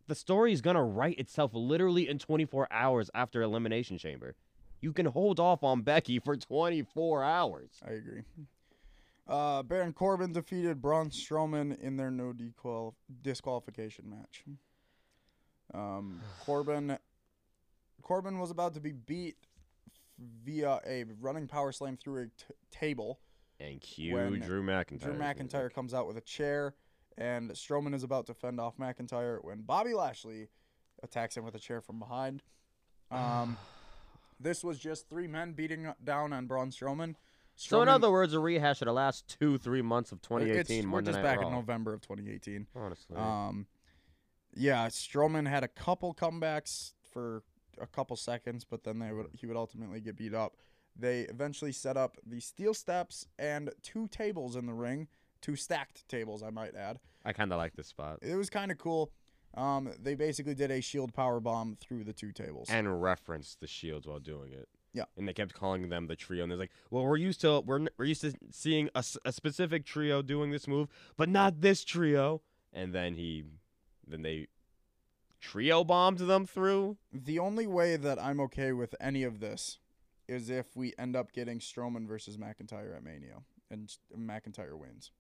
[SPEAKER 3] The story is going to write itself literally in 24 hours after Elimination Chamber. You can hold off on Becky for 24 hours.
[SPEAKER 1] I agree. Uh, Baron Corbin defeated Braun Strowman in their no dequal- disqualification match. Um, Corbin Corbin was about to be beat via a running power slam through a t- table.
[SPEAKER 3] And cue Drew McIntyre.
[SPEAKER 1] Drew McIntyre comes out with a chair, and Strowman is about to fend off McIntyre when Bobby Lashley attacks him with a chair from behind. Um, this was just three men beating down on Braun Strowman.
[SPEAKER 3] So in other words, a rehash of the last two, three months of 2018
[SPEAKER 1] it's, we're just back in November of 2018.
[SPEAKER 3] Honestly,
[SPEAKER 1] Um, yeah, Strowman had a couple comebacks for a couple seconds, but then they would he would ultimately get beat up. They eventually set up the steel steps and two tables in the ring, two stacked tables, I might add.
[SPEAKER 3] I kind of like this spot
[SPEAKER 1] It was kind of cool. Um, they basically did a shield power bomb through the two tables.
[SPEAKER 3] and referenced the shields while doing it.
[SPEAKER 1] Yeah.
[SPEAKER 3] and they kept calling them the trio, and they're like, "Well, we're used to we're we're used to seeing a, a specific trio doing this move, but not this trio." And then he, then they trio bombed them through.
[SPEAKER 1] the only way that I'm okay with any of this is if we end up getting Strowman versus McIntyre at Mania and McIntyre wins.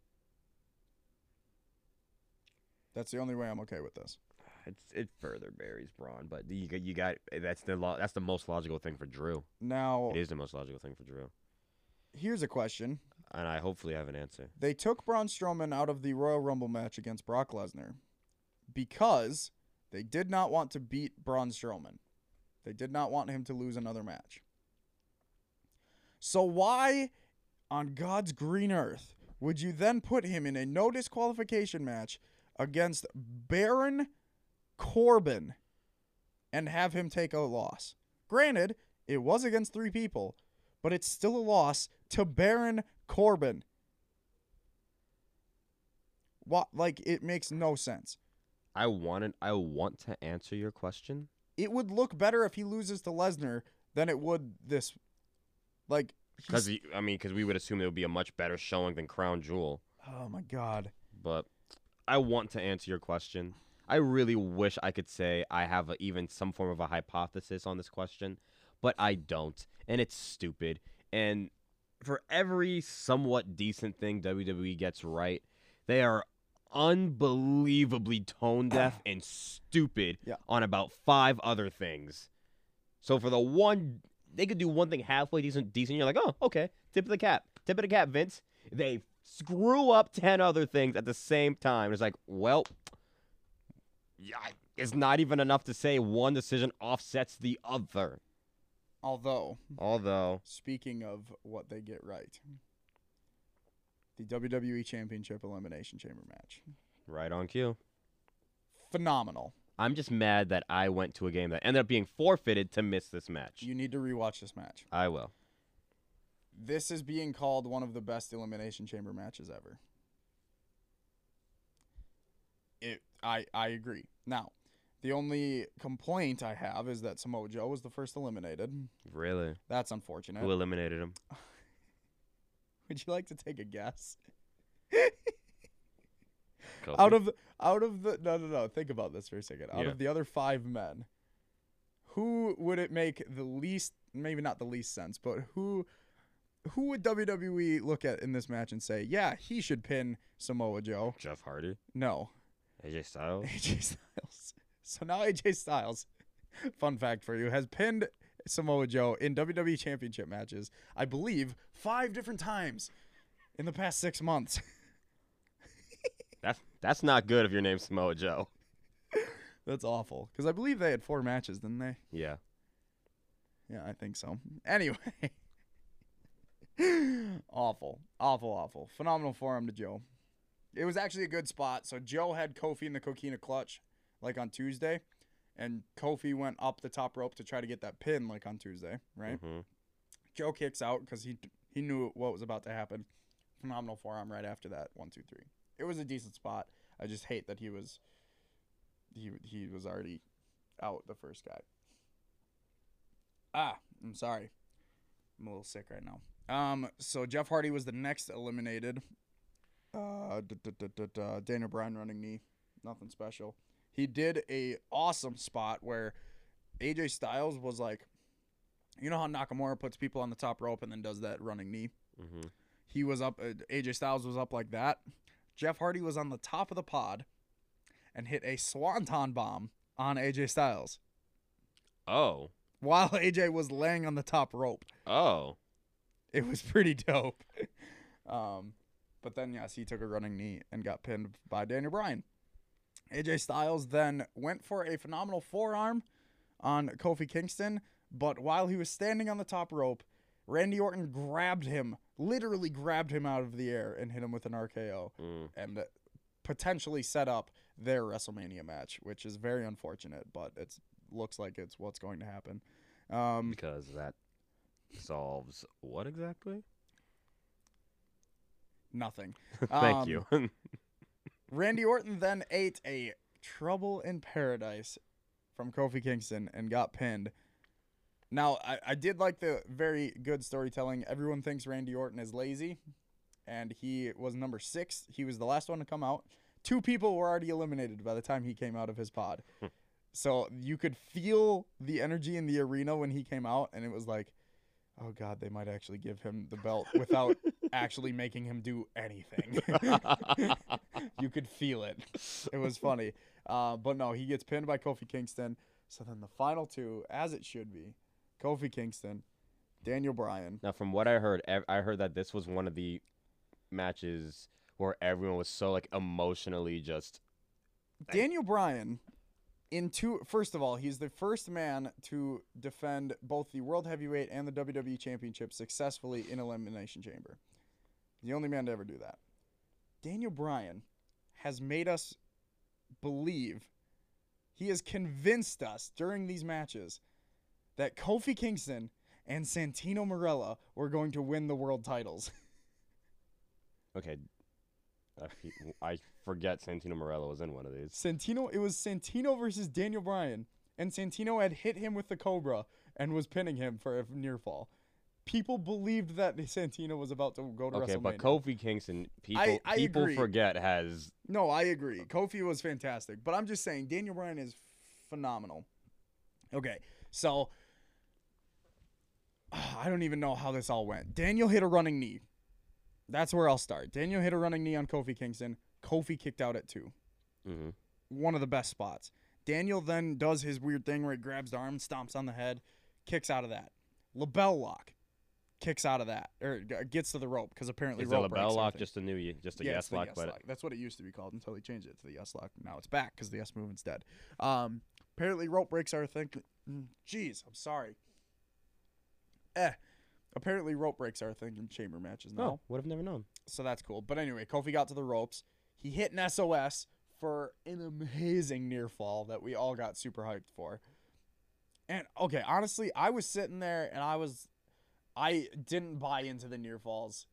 [SPEAKER 1] That's the only way I'm okay with this.
[SPEAKER 3] It's it further buries Braun, but you got you got that's the lo- that's the most logical thing for Drew.
[SPEAKER 1] Now,
[SPEAKER 3] It is the most logical thing for Drew,
[SPEAKER 1] here's a question.
[SPEAKER 3] and I hopefully have an answer.
[SPEAKER 1] They took Braun Strowman out of the Royal Rumble match against Brock Lesnar because they did not want to beat Braun Strowman. They did not want him to lose another match. So why on God's green earth would you then put him in a no disqualification match against Baron Corbin and have him take a loss? Granted, it was against three people, but it's still a loss to Baron Corbin. What like it makes no sense.
[SPEAKER 3] I wanted I want to answer your question.
[SPEAKER 1] It would look better if he loses to Lesnar than it would this like
[SPEAKER 3] Because I mean, because we would assume it would be a much better showing than Crown Jewel.
[SPEAKER 1] Oh my god.
[SPEAKER 3] But I want to answer your question. I really wish I could say I have a, even some form of a hypothesis on this question, but I don't, and it's stupid. And for every somewhat decent thing WWE gets right, they are unbelievably tone deaf and stupid
[SPEAKER 1] Yeah.
[SPEAKER 3] on about five other things. So for the one, they could do one thing halfway decent, decent. You're like, oh, okay, tip of the cap, tip of the cap, Vince. They screw up ten other things at the same time. It's like, well, yeah, it's not even enough to say one decision offsets the other.
[SPEAKER 1] Although,
[SPEAKER 3] Although,
[SPEAKER 1] speaking of what they get right, the WWE Championship Elimination Chamber match.
[SPEAKER 3] right on cue.
[SPEAKER 1] Phenomenal.
[SPEAKER 3] I'm just mad that I went to a game that ended up being forfeited to miss this match.
[SPEAKER 1] You need to rewatch this match.
[SPEAKER 3] I will.
[SPEAKER 1] This is being called one of the best Elimination Chamber matches ever. It I I agree. Now, the only complaint I have is that Samoa Joe was the first eliminated.
[SPEAKER 3] Really?
[SPEAKER 1] That's unfortunate.
[SPEAKER 3] Who eliminated him?
[SPEAKER 1] Would you like to take a guess? Out of out of the no no no, think about this for a second. Out
[SPEAKER 3] Yeah.
[SPEAKER 1] of the other five men, who would it make the least maybe not the least sense, but who who would WWE look at in this match and say, "Yeah, he should pin Samoa Joe"?
[SPEAKER 3] Jeff Hardy,
[SPEAKER 1] No,
[SPEAKER 3] AJ Styles.
[SPEAKER 1] AJ Styles. So now AJ Styles fun fact for you, has pinned Samoa Joe in WWE Championship matches, I believe, five different times in the past six months.
[SPEAKER 3] That's that's not good if your name's Samoa Joe.
[SPEAKER 1] That's awful. Because I believe they had four matches, didn't they?
[SPEAKER 3] Yeah.
[SPEAKER 1] Yeah, I think so. Anyway. awful. Awful, awful. Phenomenal forearm to Joe. It was actually a good spot. So Joe had Kofi in the Coquina clutch, like on Tuesday. And Kofi went up the top rope to try to get that pin, like on Tuesday, right?
[SPEAKER 3] hmm
[SPEAKER 1] Joe kicks out because he he knew what was about to happen. Phenomenal forearm right after that. One, two, three. It was a decent spot. I just hate that he was he he was already out the first guy. Ah, I'm sorry. I'm a little sick right now. Um, so Jeff Hardy was the next eliminated. Uh, Daniel Bryan running knee, nothing special. He did a awesome spot where AJ Styles was like, you know how Nakamura puts people on the top rope and then does that running knee.
[SPEAKER 3] hmm
[SPEAKER 1] He was up. Uh, AJ Styles was up like that. Jeff Hardy was on the top of the pod, and hit a swanton bomb on AJ Styles
[SPEAKER 3] Oh.
[SPEAKER 1] while AJ was laying on the top rope.
[SPEAKER 3] Oh.
[SPEAKER 1] It was pretty dope. um, but then yes, he took a running knee and got pinned by Daniel Bryan. AJ Styles then went for a phenomenal forearm on Kofi Kingston, but while he was standing on the top rope, Randy Orton grabbed him, literally grabbed him out of the air and hit him with an RKO
[SPEAKER 3] Mm.
[SPEAKER 1] and potentially set up their WrestleMania match, which is very unfortunate, but it looks like it's what's going to happen. Um,
[SPEAKER 3] Because that solves what exactly?
[SPEAKER 1] nothing.
[SPEAKER 3] Thank
[SPEAKER 1] Um,
[SPEAKER 3] you.
[SPEAKER 1] Randy Orton then ate a Trouble in Paradise from Kofi Kingston and got pinned. Now, I, I did like the very good storytelling. Everyone thinks Randy Orton is lazy, and he was number six. He was the last one to come out. Two people were already eliminated by the time he came out of his pod. so you could feel the energy in the arena when he came out, and it was like, oh, God, they might actually give him the belt without actually making him do anything. you could feel it. It was funny. Uh, but no, he gets pinned by Kofi Kingston. So then the final two, as it should be, Kofi Kingston, Daniel Bryan.
[SPEAKER 3] now, from what I heard, I heard that this was one of the matches where everyone was so like emotionally just.
[SPEAKER 1] Daniel Bryan, in two. First of all, he's the first man to defend both the World Heavyweight and the WWE Championship successfully in Elimination Chamber. The only man to ever do that. Daniel Bryan has made us believe. He has convinced us during these matches that Kofi Kingston and Santino Marella were going to win the world titles.
[SPEAKER 3] Okay. I, I forget Santino Marella was in one of these.
[SPEAKER 1] Santino, it was Santino versus Daniel Bryan, and Santino had hit him with the Cobra and was pinning him for a near fall. People believed that Santino was about to go to
[SPEAKER 3] Okay,
[SPEAKER 1] WrestleMania.
[SPEAKER 3] but Kofi Kingston, people
[SPEAKER 1] I
[SPEAKER 3] people
[SPEAKER 1] agree.
[SPEAKER 3] forget has
[SPEAKER 1] No, I agree. Kofi was fantastic, but I'm just saying Daniel Bryan is phenomenal. Okay, so I don't even know how this all went. Daniel hit a running knee. That's where I'll start. Daniel hit a running knee on Kofi Kingston. Kofi kicked out at two.
[SPEAKER 3] hmm
[SPEAKER 1] one of the best spots. Daniel then does his weird thing where he grabs the arm, stomps on the head, kicks out of that. LeBell lock, kicks out of that, or gets to the rope because apparently
[SPEAKER 3] Is
[SPEAKER 1] rope breaks
[SPEAKER 3] LeBell
[SPEAKER 1] are
[SPEAKER 3] lock just a new just a
[SPEAKER 1] yeah,
[SPEAKER 3] yes lock?
[SPEAKER 1] yes
[SPEAKER 3] but
[SPEAKER 1] lock. That's what it used to be called until he changed it to the yes lock. Now it's back because the yes movement's dead. Um, apparently rope breaks are a thing. Mm, Jeez, I'm sorry. Eh. Apparently rope breaks are a thing in chamber matches now
[SPEAKER 3] no, would have never known.
[SPEAKER 1] so that's cool. But anyway, Kofi got to the ropes. He hit an SOS for an amazing near fall that we all got super hyped for. And okay, honestly, I was sitting there and I was I didn't buy into the near falls,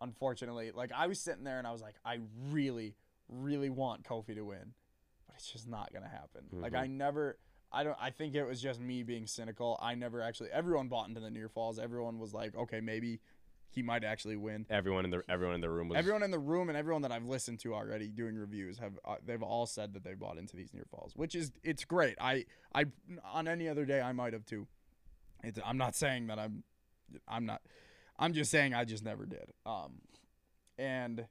[SPEAKER 1] unfortunately. Like I was sitting there and I was like, I really, really want Kofi to win. But it's just not gonna happen. Like
[SPEAKER 3] Mhm.
[SPEAKER 1] I never I don't I think it was just me being cynical. I never actually everyone bought into the near falls. Everyone was like, okay, maybe he might actually win.
[SPEAKER 3] Everyone in the everyone in the room was
[SPEAKER 1] Everyone in the room and everyone that I've listened to already doing reviews have uh, they've all said that they bought into these near falls, which is it's great. I I on any other day I might have too. It's, I'm not saying that I'm I'm not I'm just saying I just never did. Um and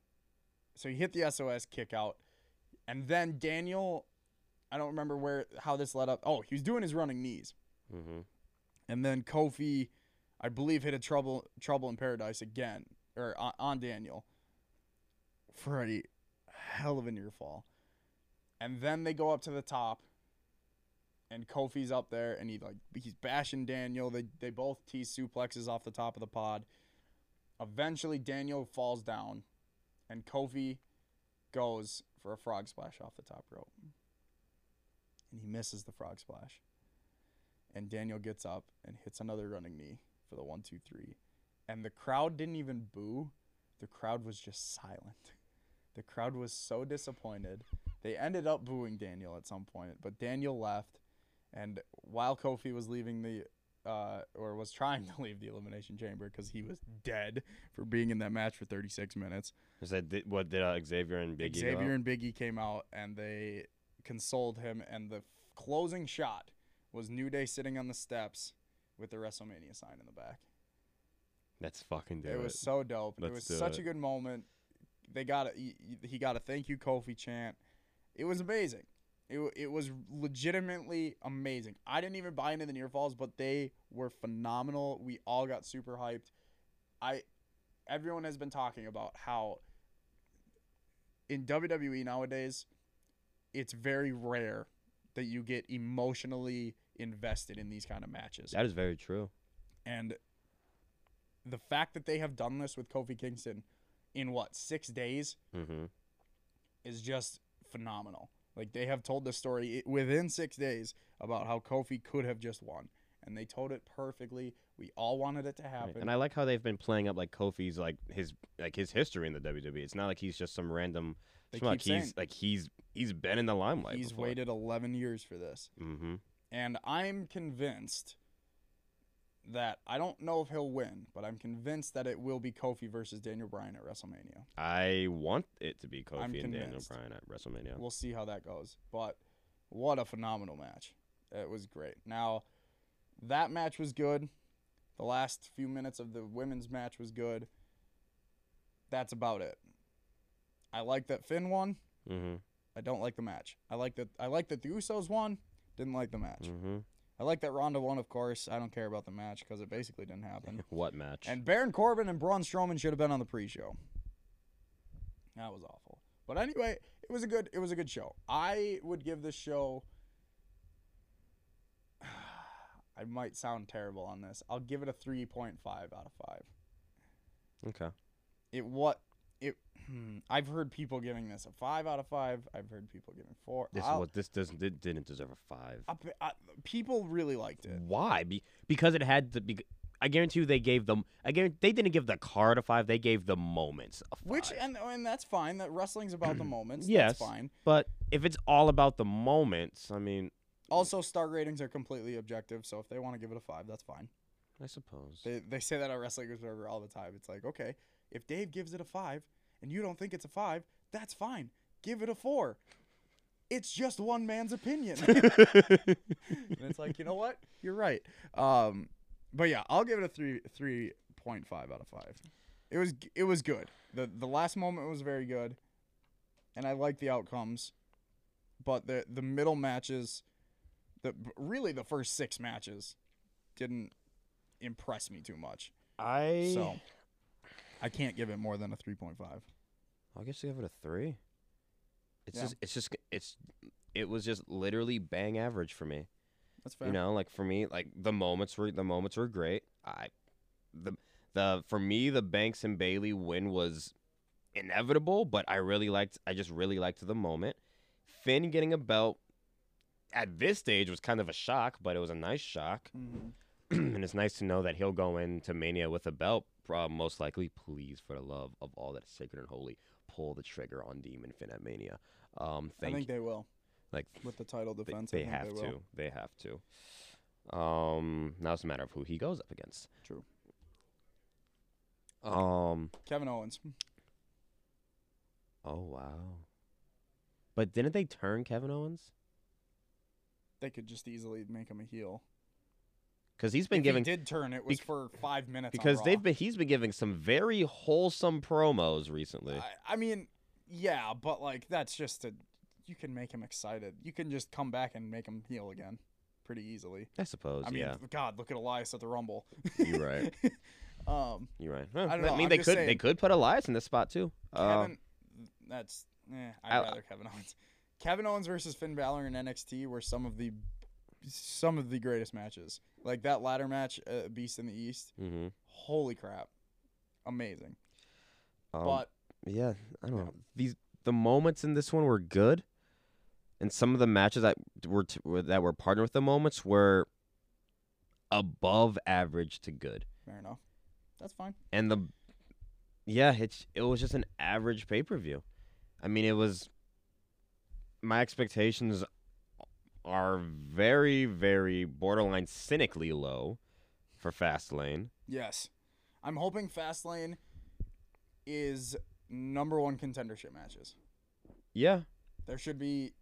[SPEAKER 1] so he hit the SOS kick out and then Daniel I don't remember where how this led up. Oh, he was doing his running knees,
[SPEAKER 3] Mm-hmm.
[SPEAKER 1] and then Kofi, I believe, hit a trouble trouble in paradise again or on, on Daniel for a hell of a near fall, and then they go up to the top. And Kofi's up there, and he like he's bashing Daniel. They they both tease suplexes off the top of the pod. Eventually, Daniel falls down, and Kofi goes for a frog splash off the top rope. And he misses the frog splash. And Daniel gets up and hits another running knee for the one, two, three. And the crowd didn't even boo. The crowd was just silent. The crowd was so disappointed. They ended up booing Daniel at some point, but Daniel left. And while Kofi was leaving the, uh, or was trying to leave the Elimination Chamber because he was dead for being in that match for 36 minutes,
[SPEAKER 3] Is that what did uh, Xavier and Biggie?
[SPEAKER 1] Xavier and Biggie came out and they consoled him, and the f- closing shot was New Day sitting on the steps with the WrestleMania sign in the back.
[SPEAKER 3] Let's fucking do
[SPEAKER 1] it
[SPEAKER 3] it.
[SPEAKER 1] was so dope. it
[SPEAKER 3] Let's
[SPEAKER 1] was
[SPEAKER 3] do
[SPEAKER 1] such
[SPEAKER 3] it.
[SPEAKER 1] a good moment. They got a he, he got a thank you Kofi chant. It was amazing. It, it was legitimately amazing. I didn't even buy into the near falls, but they were phenomenal. We all got super hyped. I everyone has been talking about how in WWE nowadays it's very rare that you get emotionally invested in these kind of matches.
[SPEAKER 3] that is very true.
[SPEAKER 1] And the fact that they have done this with Kofi Kingston in what, six days
[SPEAKER 3] Mm-hmm.
[SPEAKER 1] is just phenomenal. Like they have told the story within six days about how Kofi could have just won. And they told it perfectly. We all wanted it to happen.
[SPEAKER 3] And I like how they've been playing up like Kofi's like his like his history in the WWE. It's not like he's just some random.
[SPEAKER 1] They
[SPEAKER 3] schmuck.
[SPEAKER 1] keep saying-
[SPEAKER 3] he's like he's he's been in the limelight.
[SPEAKER 1] He's
[SPEAKER 3] before.
[SPEAKER 1] waited 11 years for this.
[SPEAKER 3] Mm-hmm.
[SPEAKER 1] And I'm convinced that I don't know if he'll win, but I'm convinced that it will be Kofi versus Daniel Bryan at WrestleMania.
[SPEAKER 3] I want it to be Kofi
[SPEAKER 1] I'm
[SPEAKER 3] and Daniel. Bryan at WrestleMania.
[SPEAKER 1] We'll see how that goes. But what a phenomenal match. It was great. Now, that match was good. The last few minutes of the women's match was good. That's about it. I like that Finn won.
[SPEAKER 3] mm-hmm.
[SPEAKER 1] I don't like the match. I like that I like that the Usos won. Didn't like the match.
[SPEAKER 3] Mm-hmm.
[SPEAKER 1] I like that Ronda won, of course. I don't care about the match because it basically didn't happen.
[SPEAKER 3] What match?
[SPEAKER 1] And Baron Corbin and Braun Strowman should have been on the pre-show. That was awful. But anyway, it was a good it was a good show. I would give this show I might sound terrible on this. I'll give it a 3.5 out of 5.
[SPEAKER 3] okay.
[SPEAKER 1] It what it hmm, I've heard people giving this a 5 out of 5. I've heard people giving 4.
[SPEAKER 3] This
[SPEAKER 1] I'll-
[SPEAKER 3] what this doesn't did, didn't deserve a five.
[SPEAKER 1] I- I- people really liked it.
[SPEAKER 3] Why? Be, because it had to be. I guarantee you, they gave them. I guarantee they didn't give the card a five. They gave the moments a five.
[SPEAKER 1] Which and and that's fine. That wrestling's about the moments.
[SPEAKER 3] yes,
[SPEAKER 1] That's fine.
[SPEAKER 3] But if it's all about the moments, I mean,
[SPEAKER 1] Also, star ratings are completely objective, so if they want to give it a five, that's fine.
[SPEAKER 3] I suppose.
[SPEAKER 1] They, they say that on Wrestling Observer all the time. It's like, okay, if Dave gives it a five and you don't think it's a five, that's fine. Give it a four. It's just one man's opinion. and it's like, you know what? You're right. Um, but yeah, I'll give it a three three point five out of five. It was it was good. the The last moment was very good, and I like the outcomes. But the the middle matches, the really the first six matches, didn't impress me too much.
[SPEAKER 3] I
[SPEAKER 1] So I can't give it more than a three point five.
[SPEAKER 3] I guess I give it a three. It's
[SPEAKER 1] Yeah.
[SPEAKER 3] just it's just it's it was just literally bang average for me.
[SPEAKER 1] That's fair.
[SPEAKER 3] You know, like for me, like the moments were the moments were great. I the the for me the Banks and Bayley win was inevitable, but I really liked I just really liked the moment. Finn getting a belt at this stage was kind of a shock, but it was a nice shock.
[SPEAKER 1] Mhm.
[SPEAKER 3] and it's nice to know that he'll go into Mania with a belt, uh, most likely. Please, for the love of all that is sacred and holy, pull the trigger on Demon Finn at Mania. Um,
[SPEAKER 1] I think they will
[SPEAKER 3] like
[SPEAKER 1] with the title defense.
[SPEAKER 3] they
[SPEAKER 1] think
[SPEAKER 3] have
[SPEAKER 1] they
[SPEAKER 3] to. They have to. Um, now it's a matter of who he goes up against.
[SPEAKER 1] True.
[SPEAKER 3] Um.
[SPEAKER 1] Kevin Owens.
[SPEAKER 3] Oh wow. But didn't they turn Kevin Owens?
[SPEAKER 1] They could just easily make him a heel.
[SPEAKER 3] Because he's been
[SPEAKER 1] if
[SPEAKER 3] giving
[SPEAKER 1] he did turn, it was
[SPEAKER 3] bec-
[SPEAKER 1] for five minutes.
[SPEAKER 3] because they've been he's been giving some very wholesome promos recently.
[SPEAKER 1] I, I mean, yeah, but like that's just a you can make him excited. You can just come back and make him heel again, pretty easily.
[SPEAKER 3] I suppose.
[SPEAKER 1] I mean,
[SPEAKER 3] yeah,
[SPEAKER 1] God, look at Elias at the Rumble.
[SPEAKER 3] You're right.
[SPEAKER 1] um,
[SPEAKER 3] you're right. Well,
[SPEAKER 1] I don't
[SPEAKER 3] I mean,
[SPEAKER 1] I'm
[SPEAKER 3] they could they could put Elias in this spot too. Uh,
[SPEAKER 1] that's eh, I'd
[SPEAKER 3] I-
[SPEAKER 1] rather Kevin Owens. Kevin Owens versus Finn Balor in NXT were some of the some of the greatest matches. Like that ladder match, uh, Beast in the East.
[SPEAKER 3] mm-hmm.
[SPEAKER 1] Holy crap, amazing.
[SPEAKER 3] um,
[SPEAKER 1] but
[SPEAKER 3] yeah, I don't
[SPEAKER 1] yeah.
[SPEAKER 3] know. These the moments in this one were good, and some of the matches that were, t- were that were partnered with the moments were above average to good.
[SPEAKER 1] fair enough. That's fine.
[SPEAKER 3] and the yeah it's it was just an average pay-per-view i mean it was my expectations are very very borderline cynically low for fastlane
[SPEAKER 1] Yes, I'm hoping Fastlane is number one contendership matches.
[SPEAKER 3] yeah
[SPEAKER 1] There should be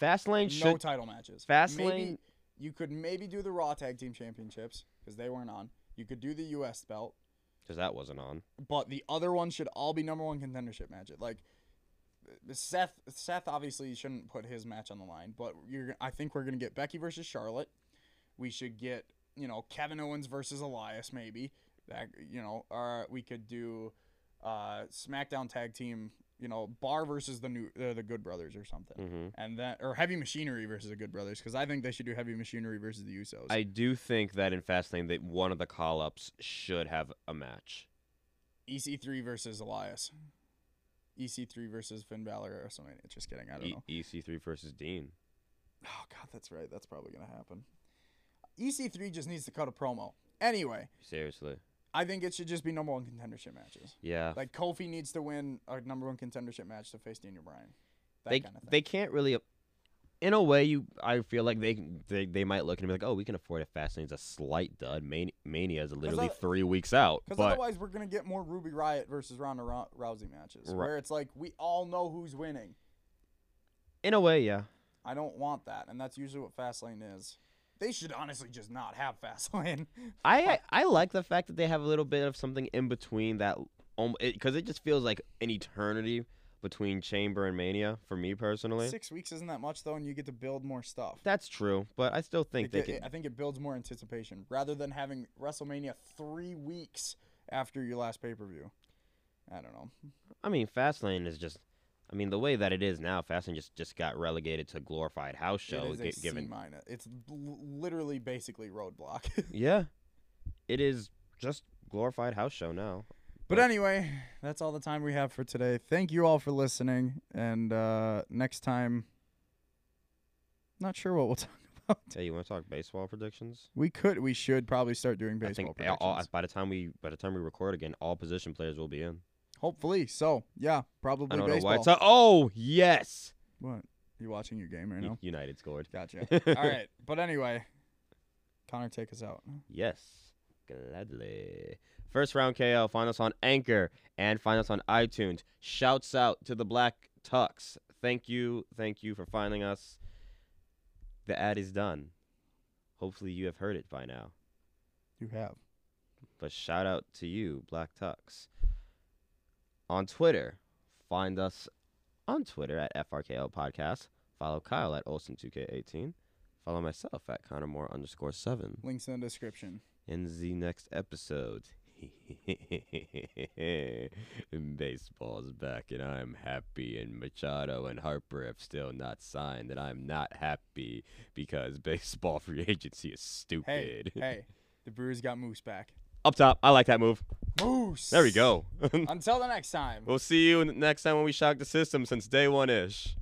[SPEAKER 3] fastlane
[SPEAKER 1] no
[SPEAKER 3] should
[SPEAKER 1] title matches.
[SPEAKER 3] Fastlane-
[SPEAKER 1] Maybe you could maybe do the Raw Tag Team Championships because they weren't on. You could do the U.S. belt,
[SPEAKER 3] because that wasn't on
[SPEAKER 1] but the other ones should all be number one contendership matches. Like Seth, Seth obviously shouldn't put his match on the line, but you're. I think we're gonna get Becky versus Charlotte. We should get you know Kevin Owens versus Elias maybe. That you know, or we could do uh, SmackDown Tag Team. You know, Bar versus the new uh, the Good Brothers or something,
[SPEAKER 3] hmm
[SPEAKER 1] and then or Heavy Machinery versus the Good Brothers because I think they should do Heavy Machinery versus the Usos.
[SPEAKER 3] i do think that in fastlane that one of the call-ups should have a match
[SPEAKER 1] EC3 versus Elias. EC3 versus Finn Balor or something. Just kidding. I don't
[SPEAKER 3] e-
[SPEAKER 1] know.
[SPEAKER 3] ec3 versus dean
[SPEAKER 1] Oh God, that's right. That's probably gonna happen. EC3 just needs to cut a promo. Anyway,
[SPEAKER 3] seriously
[SPEAKER 1] I think it should just be number one contendership matches.
[SPEAKER 3] yeah
[SPEAKER 1] Like Kofi needs to win a number one contendership match to face Daniel Bryan. That
[SPEAKER 3] they
[SPEAKER 1] kind of thing.
[SPEAKER 3] they can't really. In a way, you I feel like they they, they might look and be like, oh, we can afford it. Fastlane's a slight dud. Mania, Mania is literally
[SPEAKER 1] oth-
[SPEAKER 3] three weeks out.
[SPEAKER 1] Because otherwise, we're gonna get more Ruby Riott versus Ronda Rou- Rousey matches,
[SPEAKER 3] Right.
[SPEAKER 1] where it's like we all know who's winning.
[SPEAKER 3] in a way, yeah,
[SPEAKER 1] I don't want that, and that's usually what Fastlane is. They should honestly just not have Fastlane.
[SPEAKER 3] I I like the fact that they have a little bit of something in between that, um, because it, just feels like an eternity between Chamber and Mania for me personally.
[SPEAKER 1] Six weeks isn't that much though, and you get to build more stuff.
[SPEAKER 3] That's true, but I still think
[SPEAKER 1] It
[SPEAKER 3] they
[SPEAKER 1] ge-
[SPEAKER 3] can.
[SPEAKER 1] I think it builds more anticipation rather than having WrestleMania three weeks after your last pay per view. I don't know.
[SPEAKER 3] I mean, Fastlane is just. I mean, the way that it is now, Fastlane just just got relegated to glorified house show.
[SPEAKER 1] it is
[SPEAKER 3] given
[SPEAKER 1] minus. It's literally basically Roadblock.
[SPEAKER 3] Yeah. It is just glorified house show now.
[SPEAKER 1] But anyway, that's all the time we have for today. Thank you all for listening, and uh, next time, not sure what we'll talk about.
[SPEAKER 3] Hey, you want to talk baseball predictions?
[SPEAKER 1] We could, we should probably start doing baseball I
[SPEAKER 3] think all, all-
[SPEAKER 1] predictions.
[SPEAKER 3] by the time we by the time we record again, all position players will be in.
[SPEAKER 1] Hopefully, so yeah, probably.
[SPEAKER 3] I don't
[SPEAKER 1] baseball.
[SPEAKER 3] know why. It's a, oh yes,
[SPEAKER 1] What? You watching your game right now?
[SPEAKER 3] United scored.
[SPEAKER 1] Gotcha. All right, but anyway, Connor, take us out.
[SPEAKER 3] Yes, gladly. First round KO. Find us on Anchor and find us on iTunes. Shouts out to the Black Tux. Thank you, thank you for finding us. The ad is done. Hopefully you have heard it by now.
[SPEAKER 1] You have.
[SPEAKER 3] But shout out to you, Black Tux. On Twitter, find us on Twitter at FRKO Podcast. Follow Kyle at Olsen2K18. Follow myself at Connor Moore underscore seven.
[SPEAKER 1] Links in the description.
[SPEAKER 3] In the next episode. Baseball's back and I'm happy and Machado and Harper have still not signed and I'm not happy because baseball free agency is stupid.
[SPEAKER 1] Hey, hey, the Brewers got Moose back.
[SPEAKER 3] Up top, I like that move.
[SPEAKER 1] Moose.
[SPEAKER 3] There we go.
[SPEAKER 1] Until the next time.
[SPEAKER 3] We'll see you next time when we shock the system since day one ish.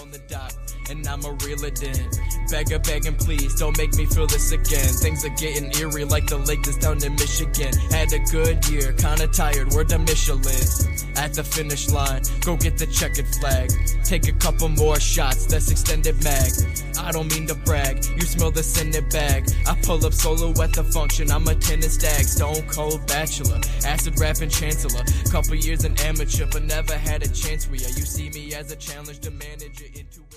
[SPEAKER 4] on the dock and I'ma reel it in. Beggar, begging, please, don't make me feel this again. Things are getting eerie like the lake that's down in Michigan. Had a good year, kinda tired, where the Michelin's. At the finish line, go get the checkered flag. Take a couple more shots, that's extended mag. I don't mean to brag, you smell the scented bag. I pull up solo at the function, I'm a tennis stag, stone cold bachelor, acid rapping chancellor. Couple years an amateur, but never had a chance with ya. You see me as a challenge to manage your intuition.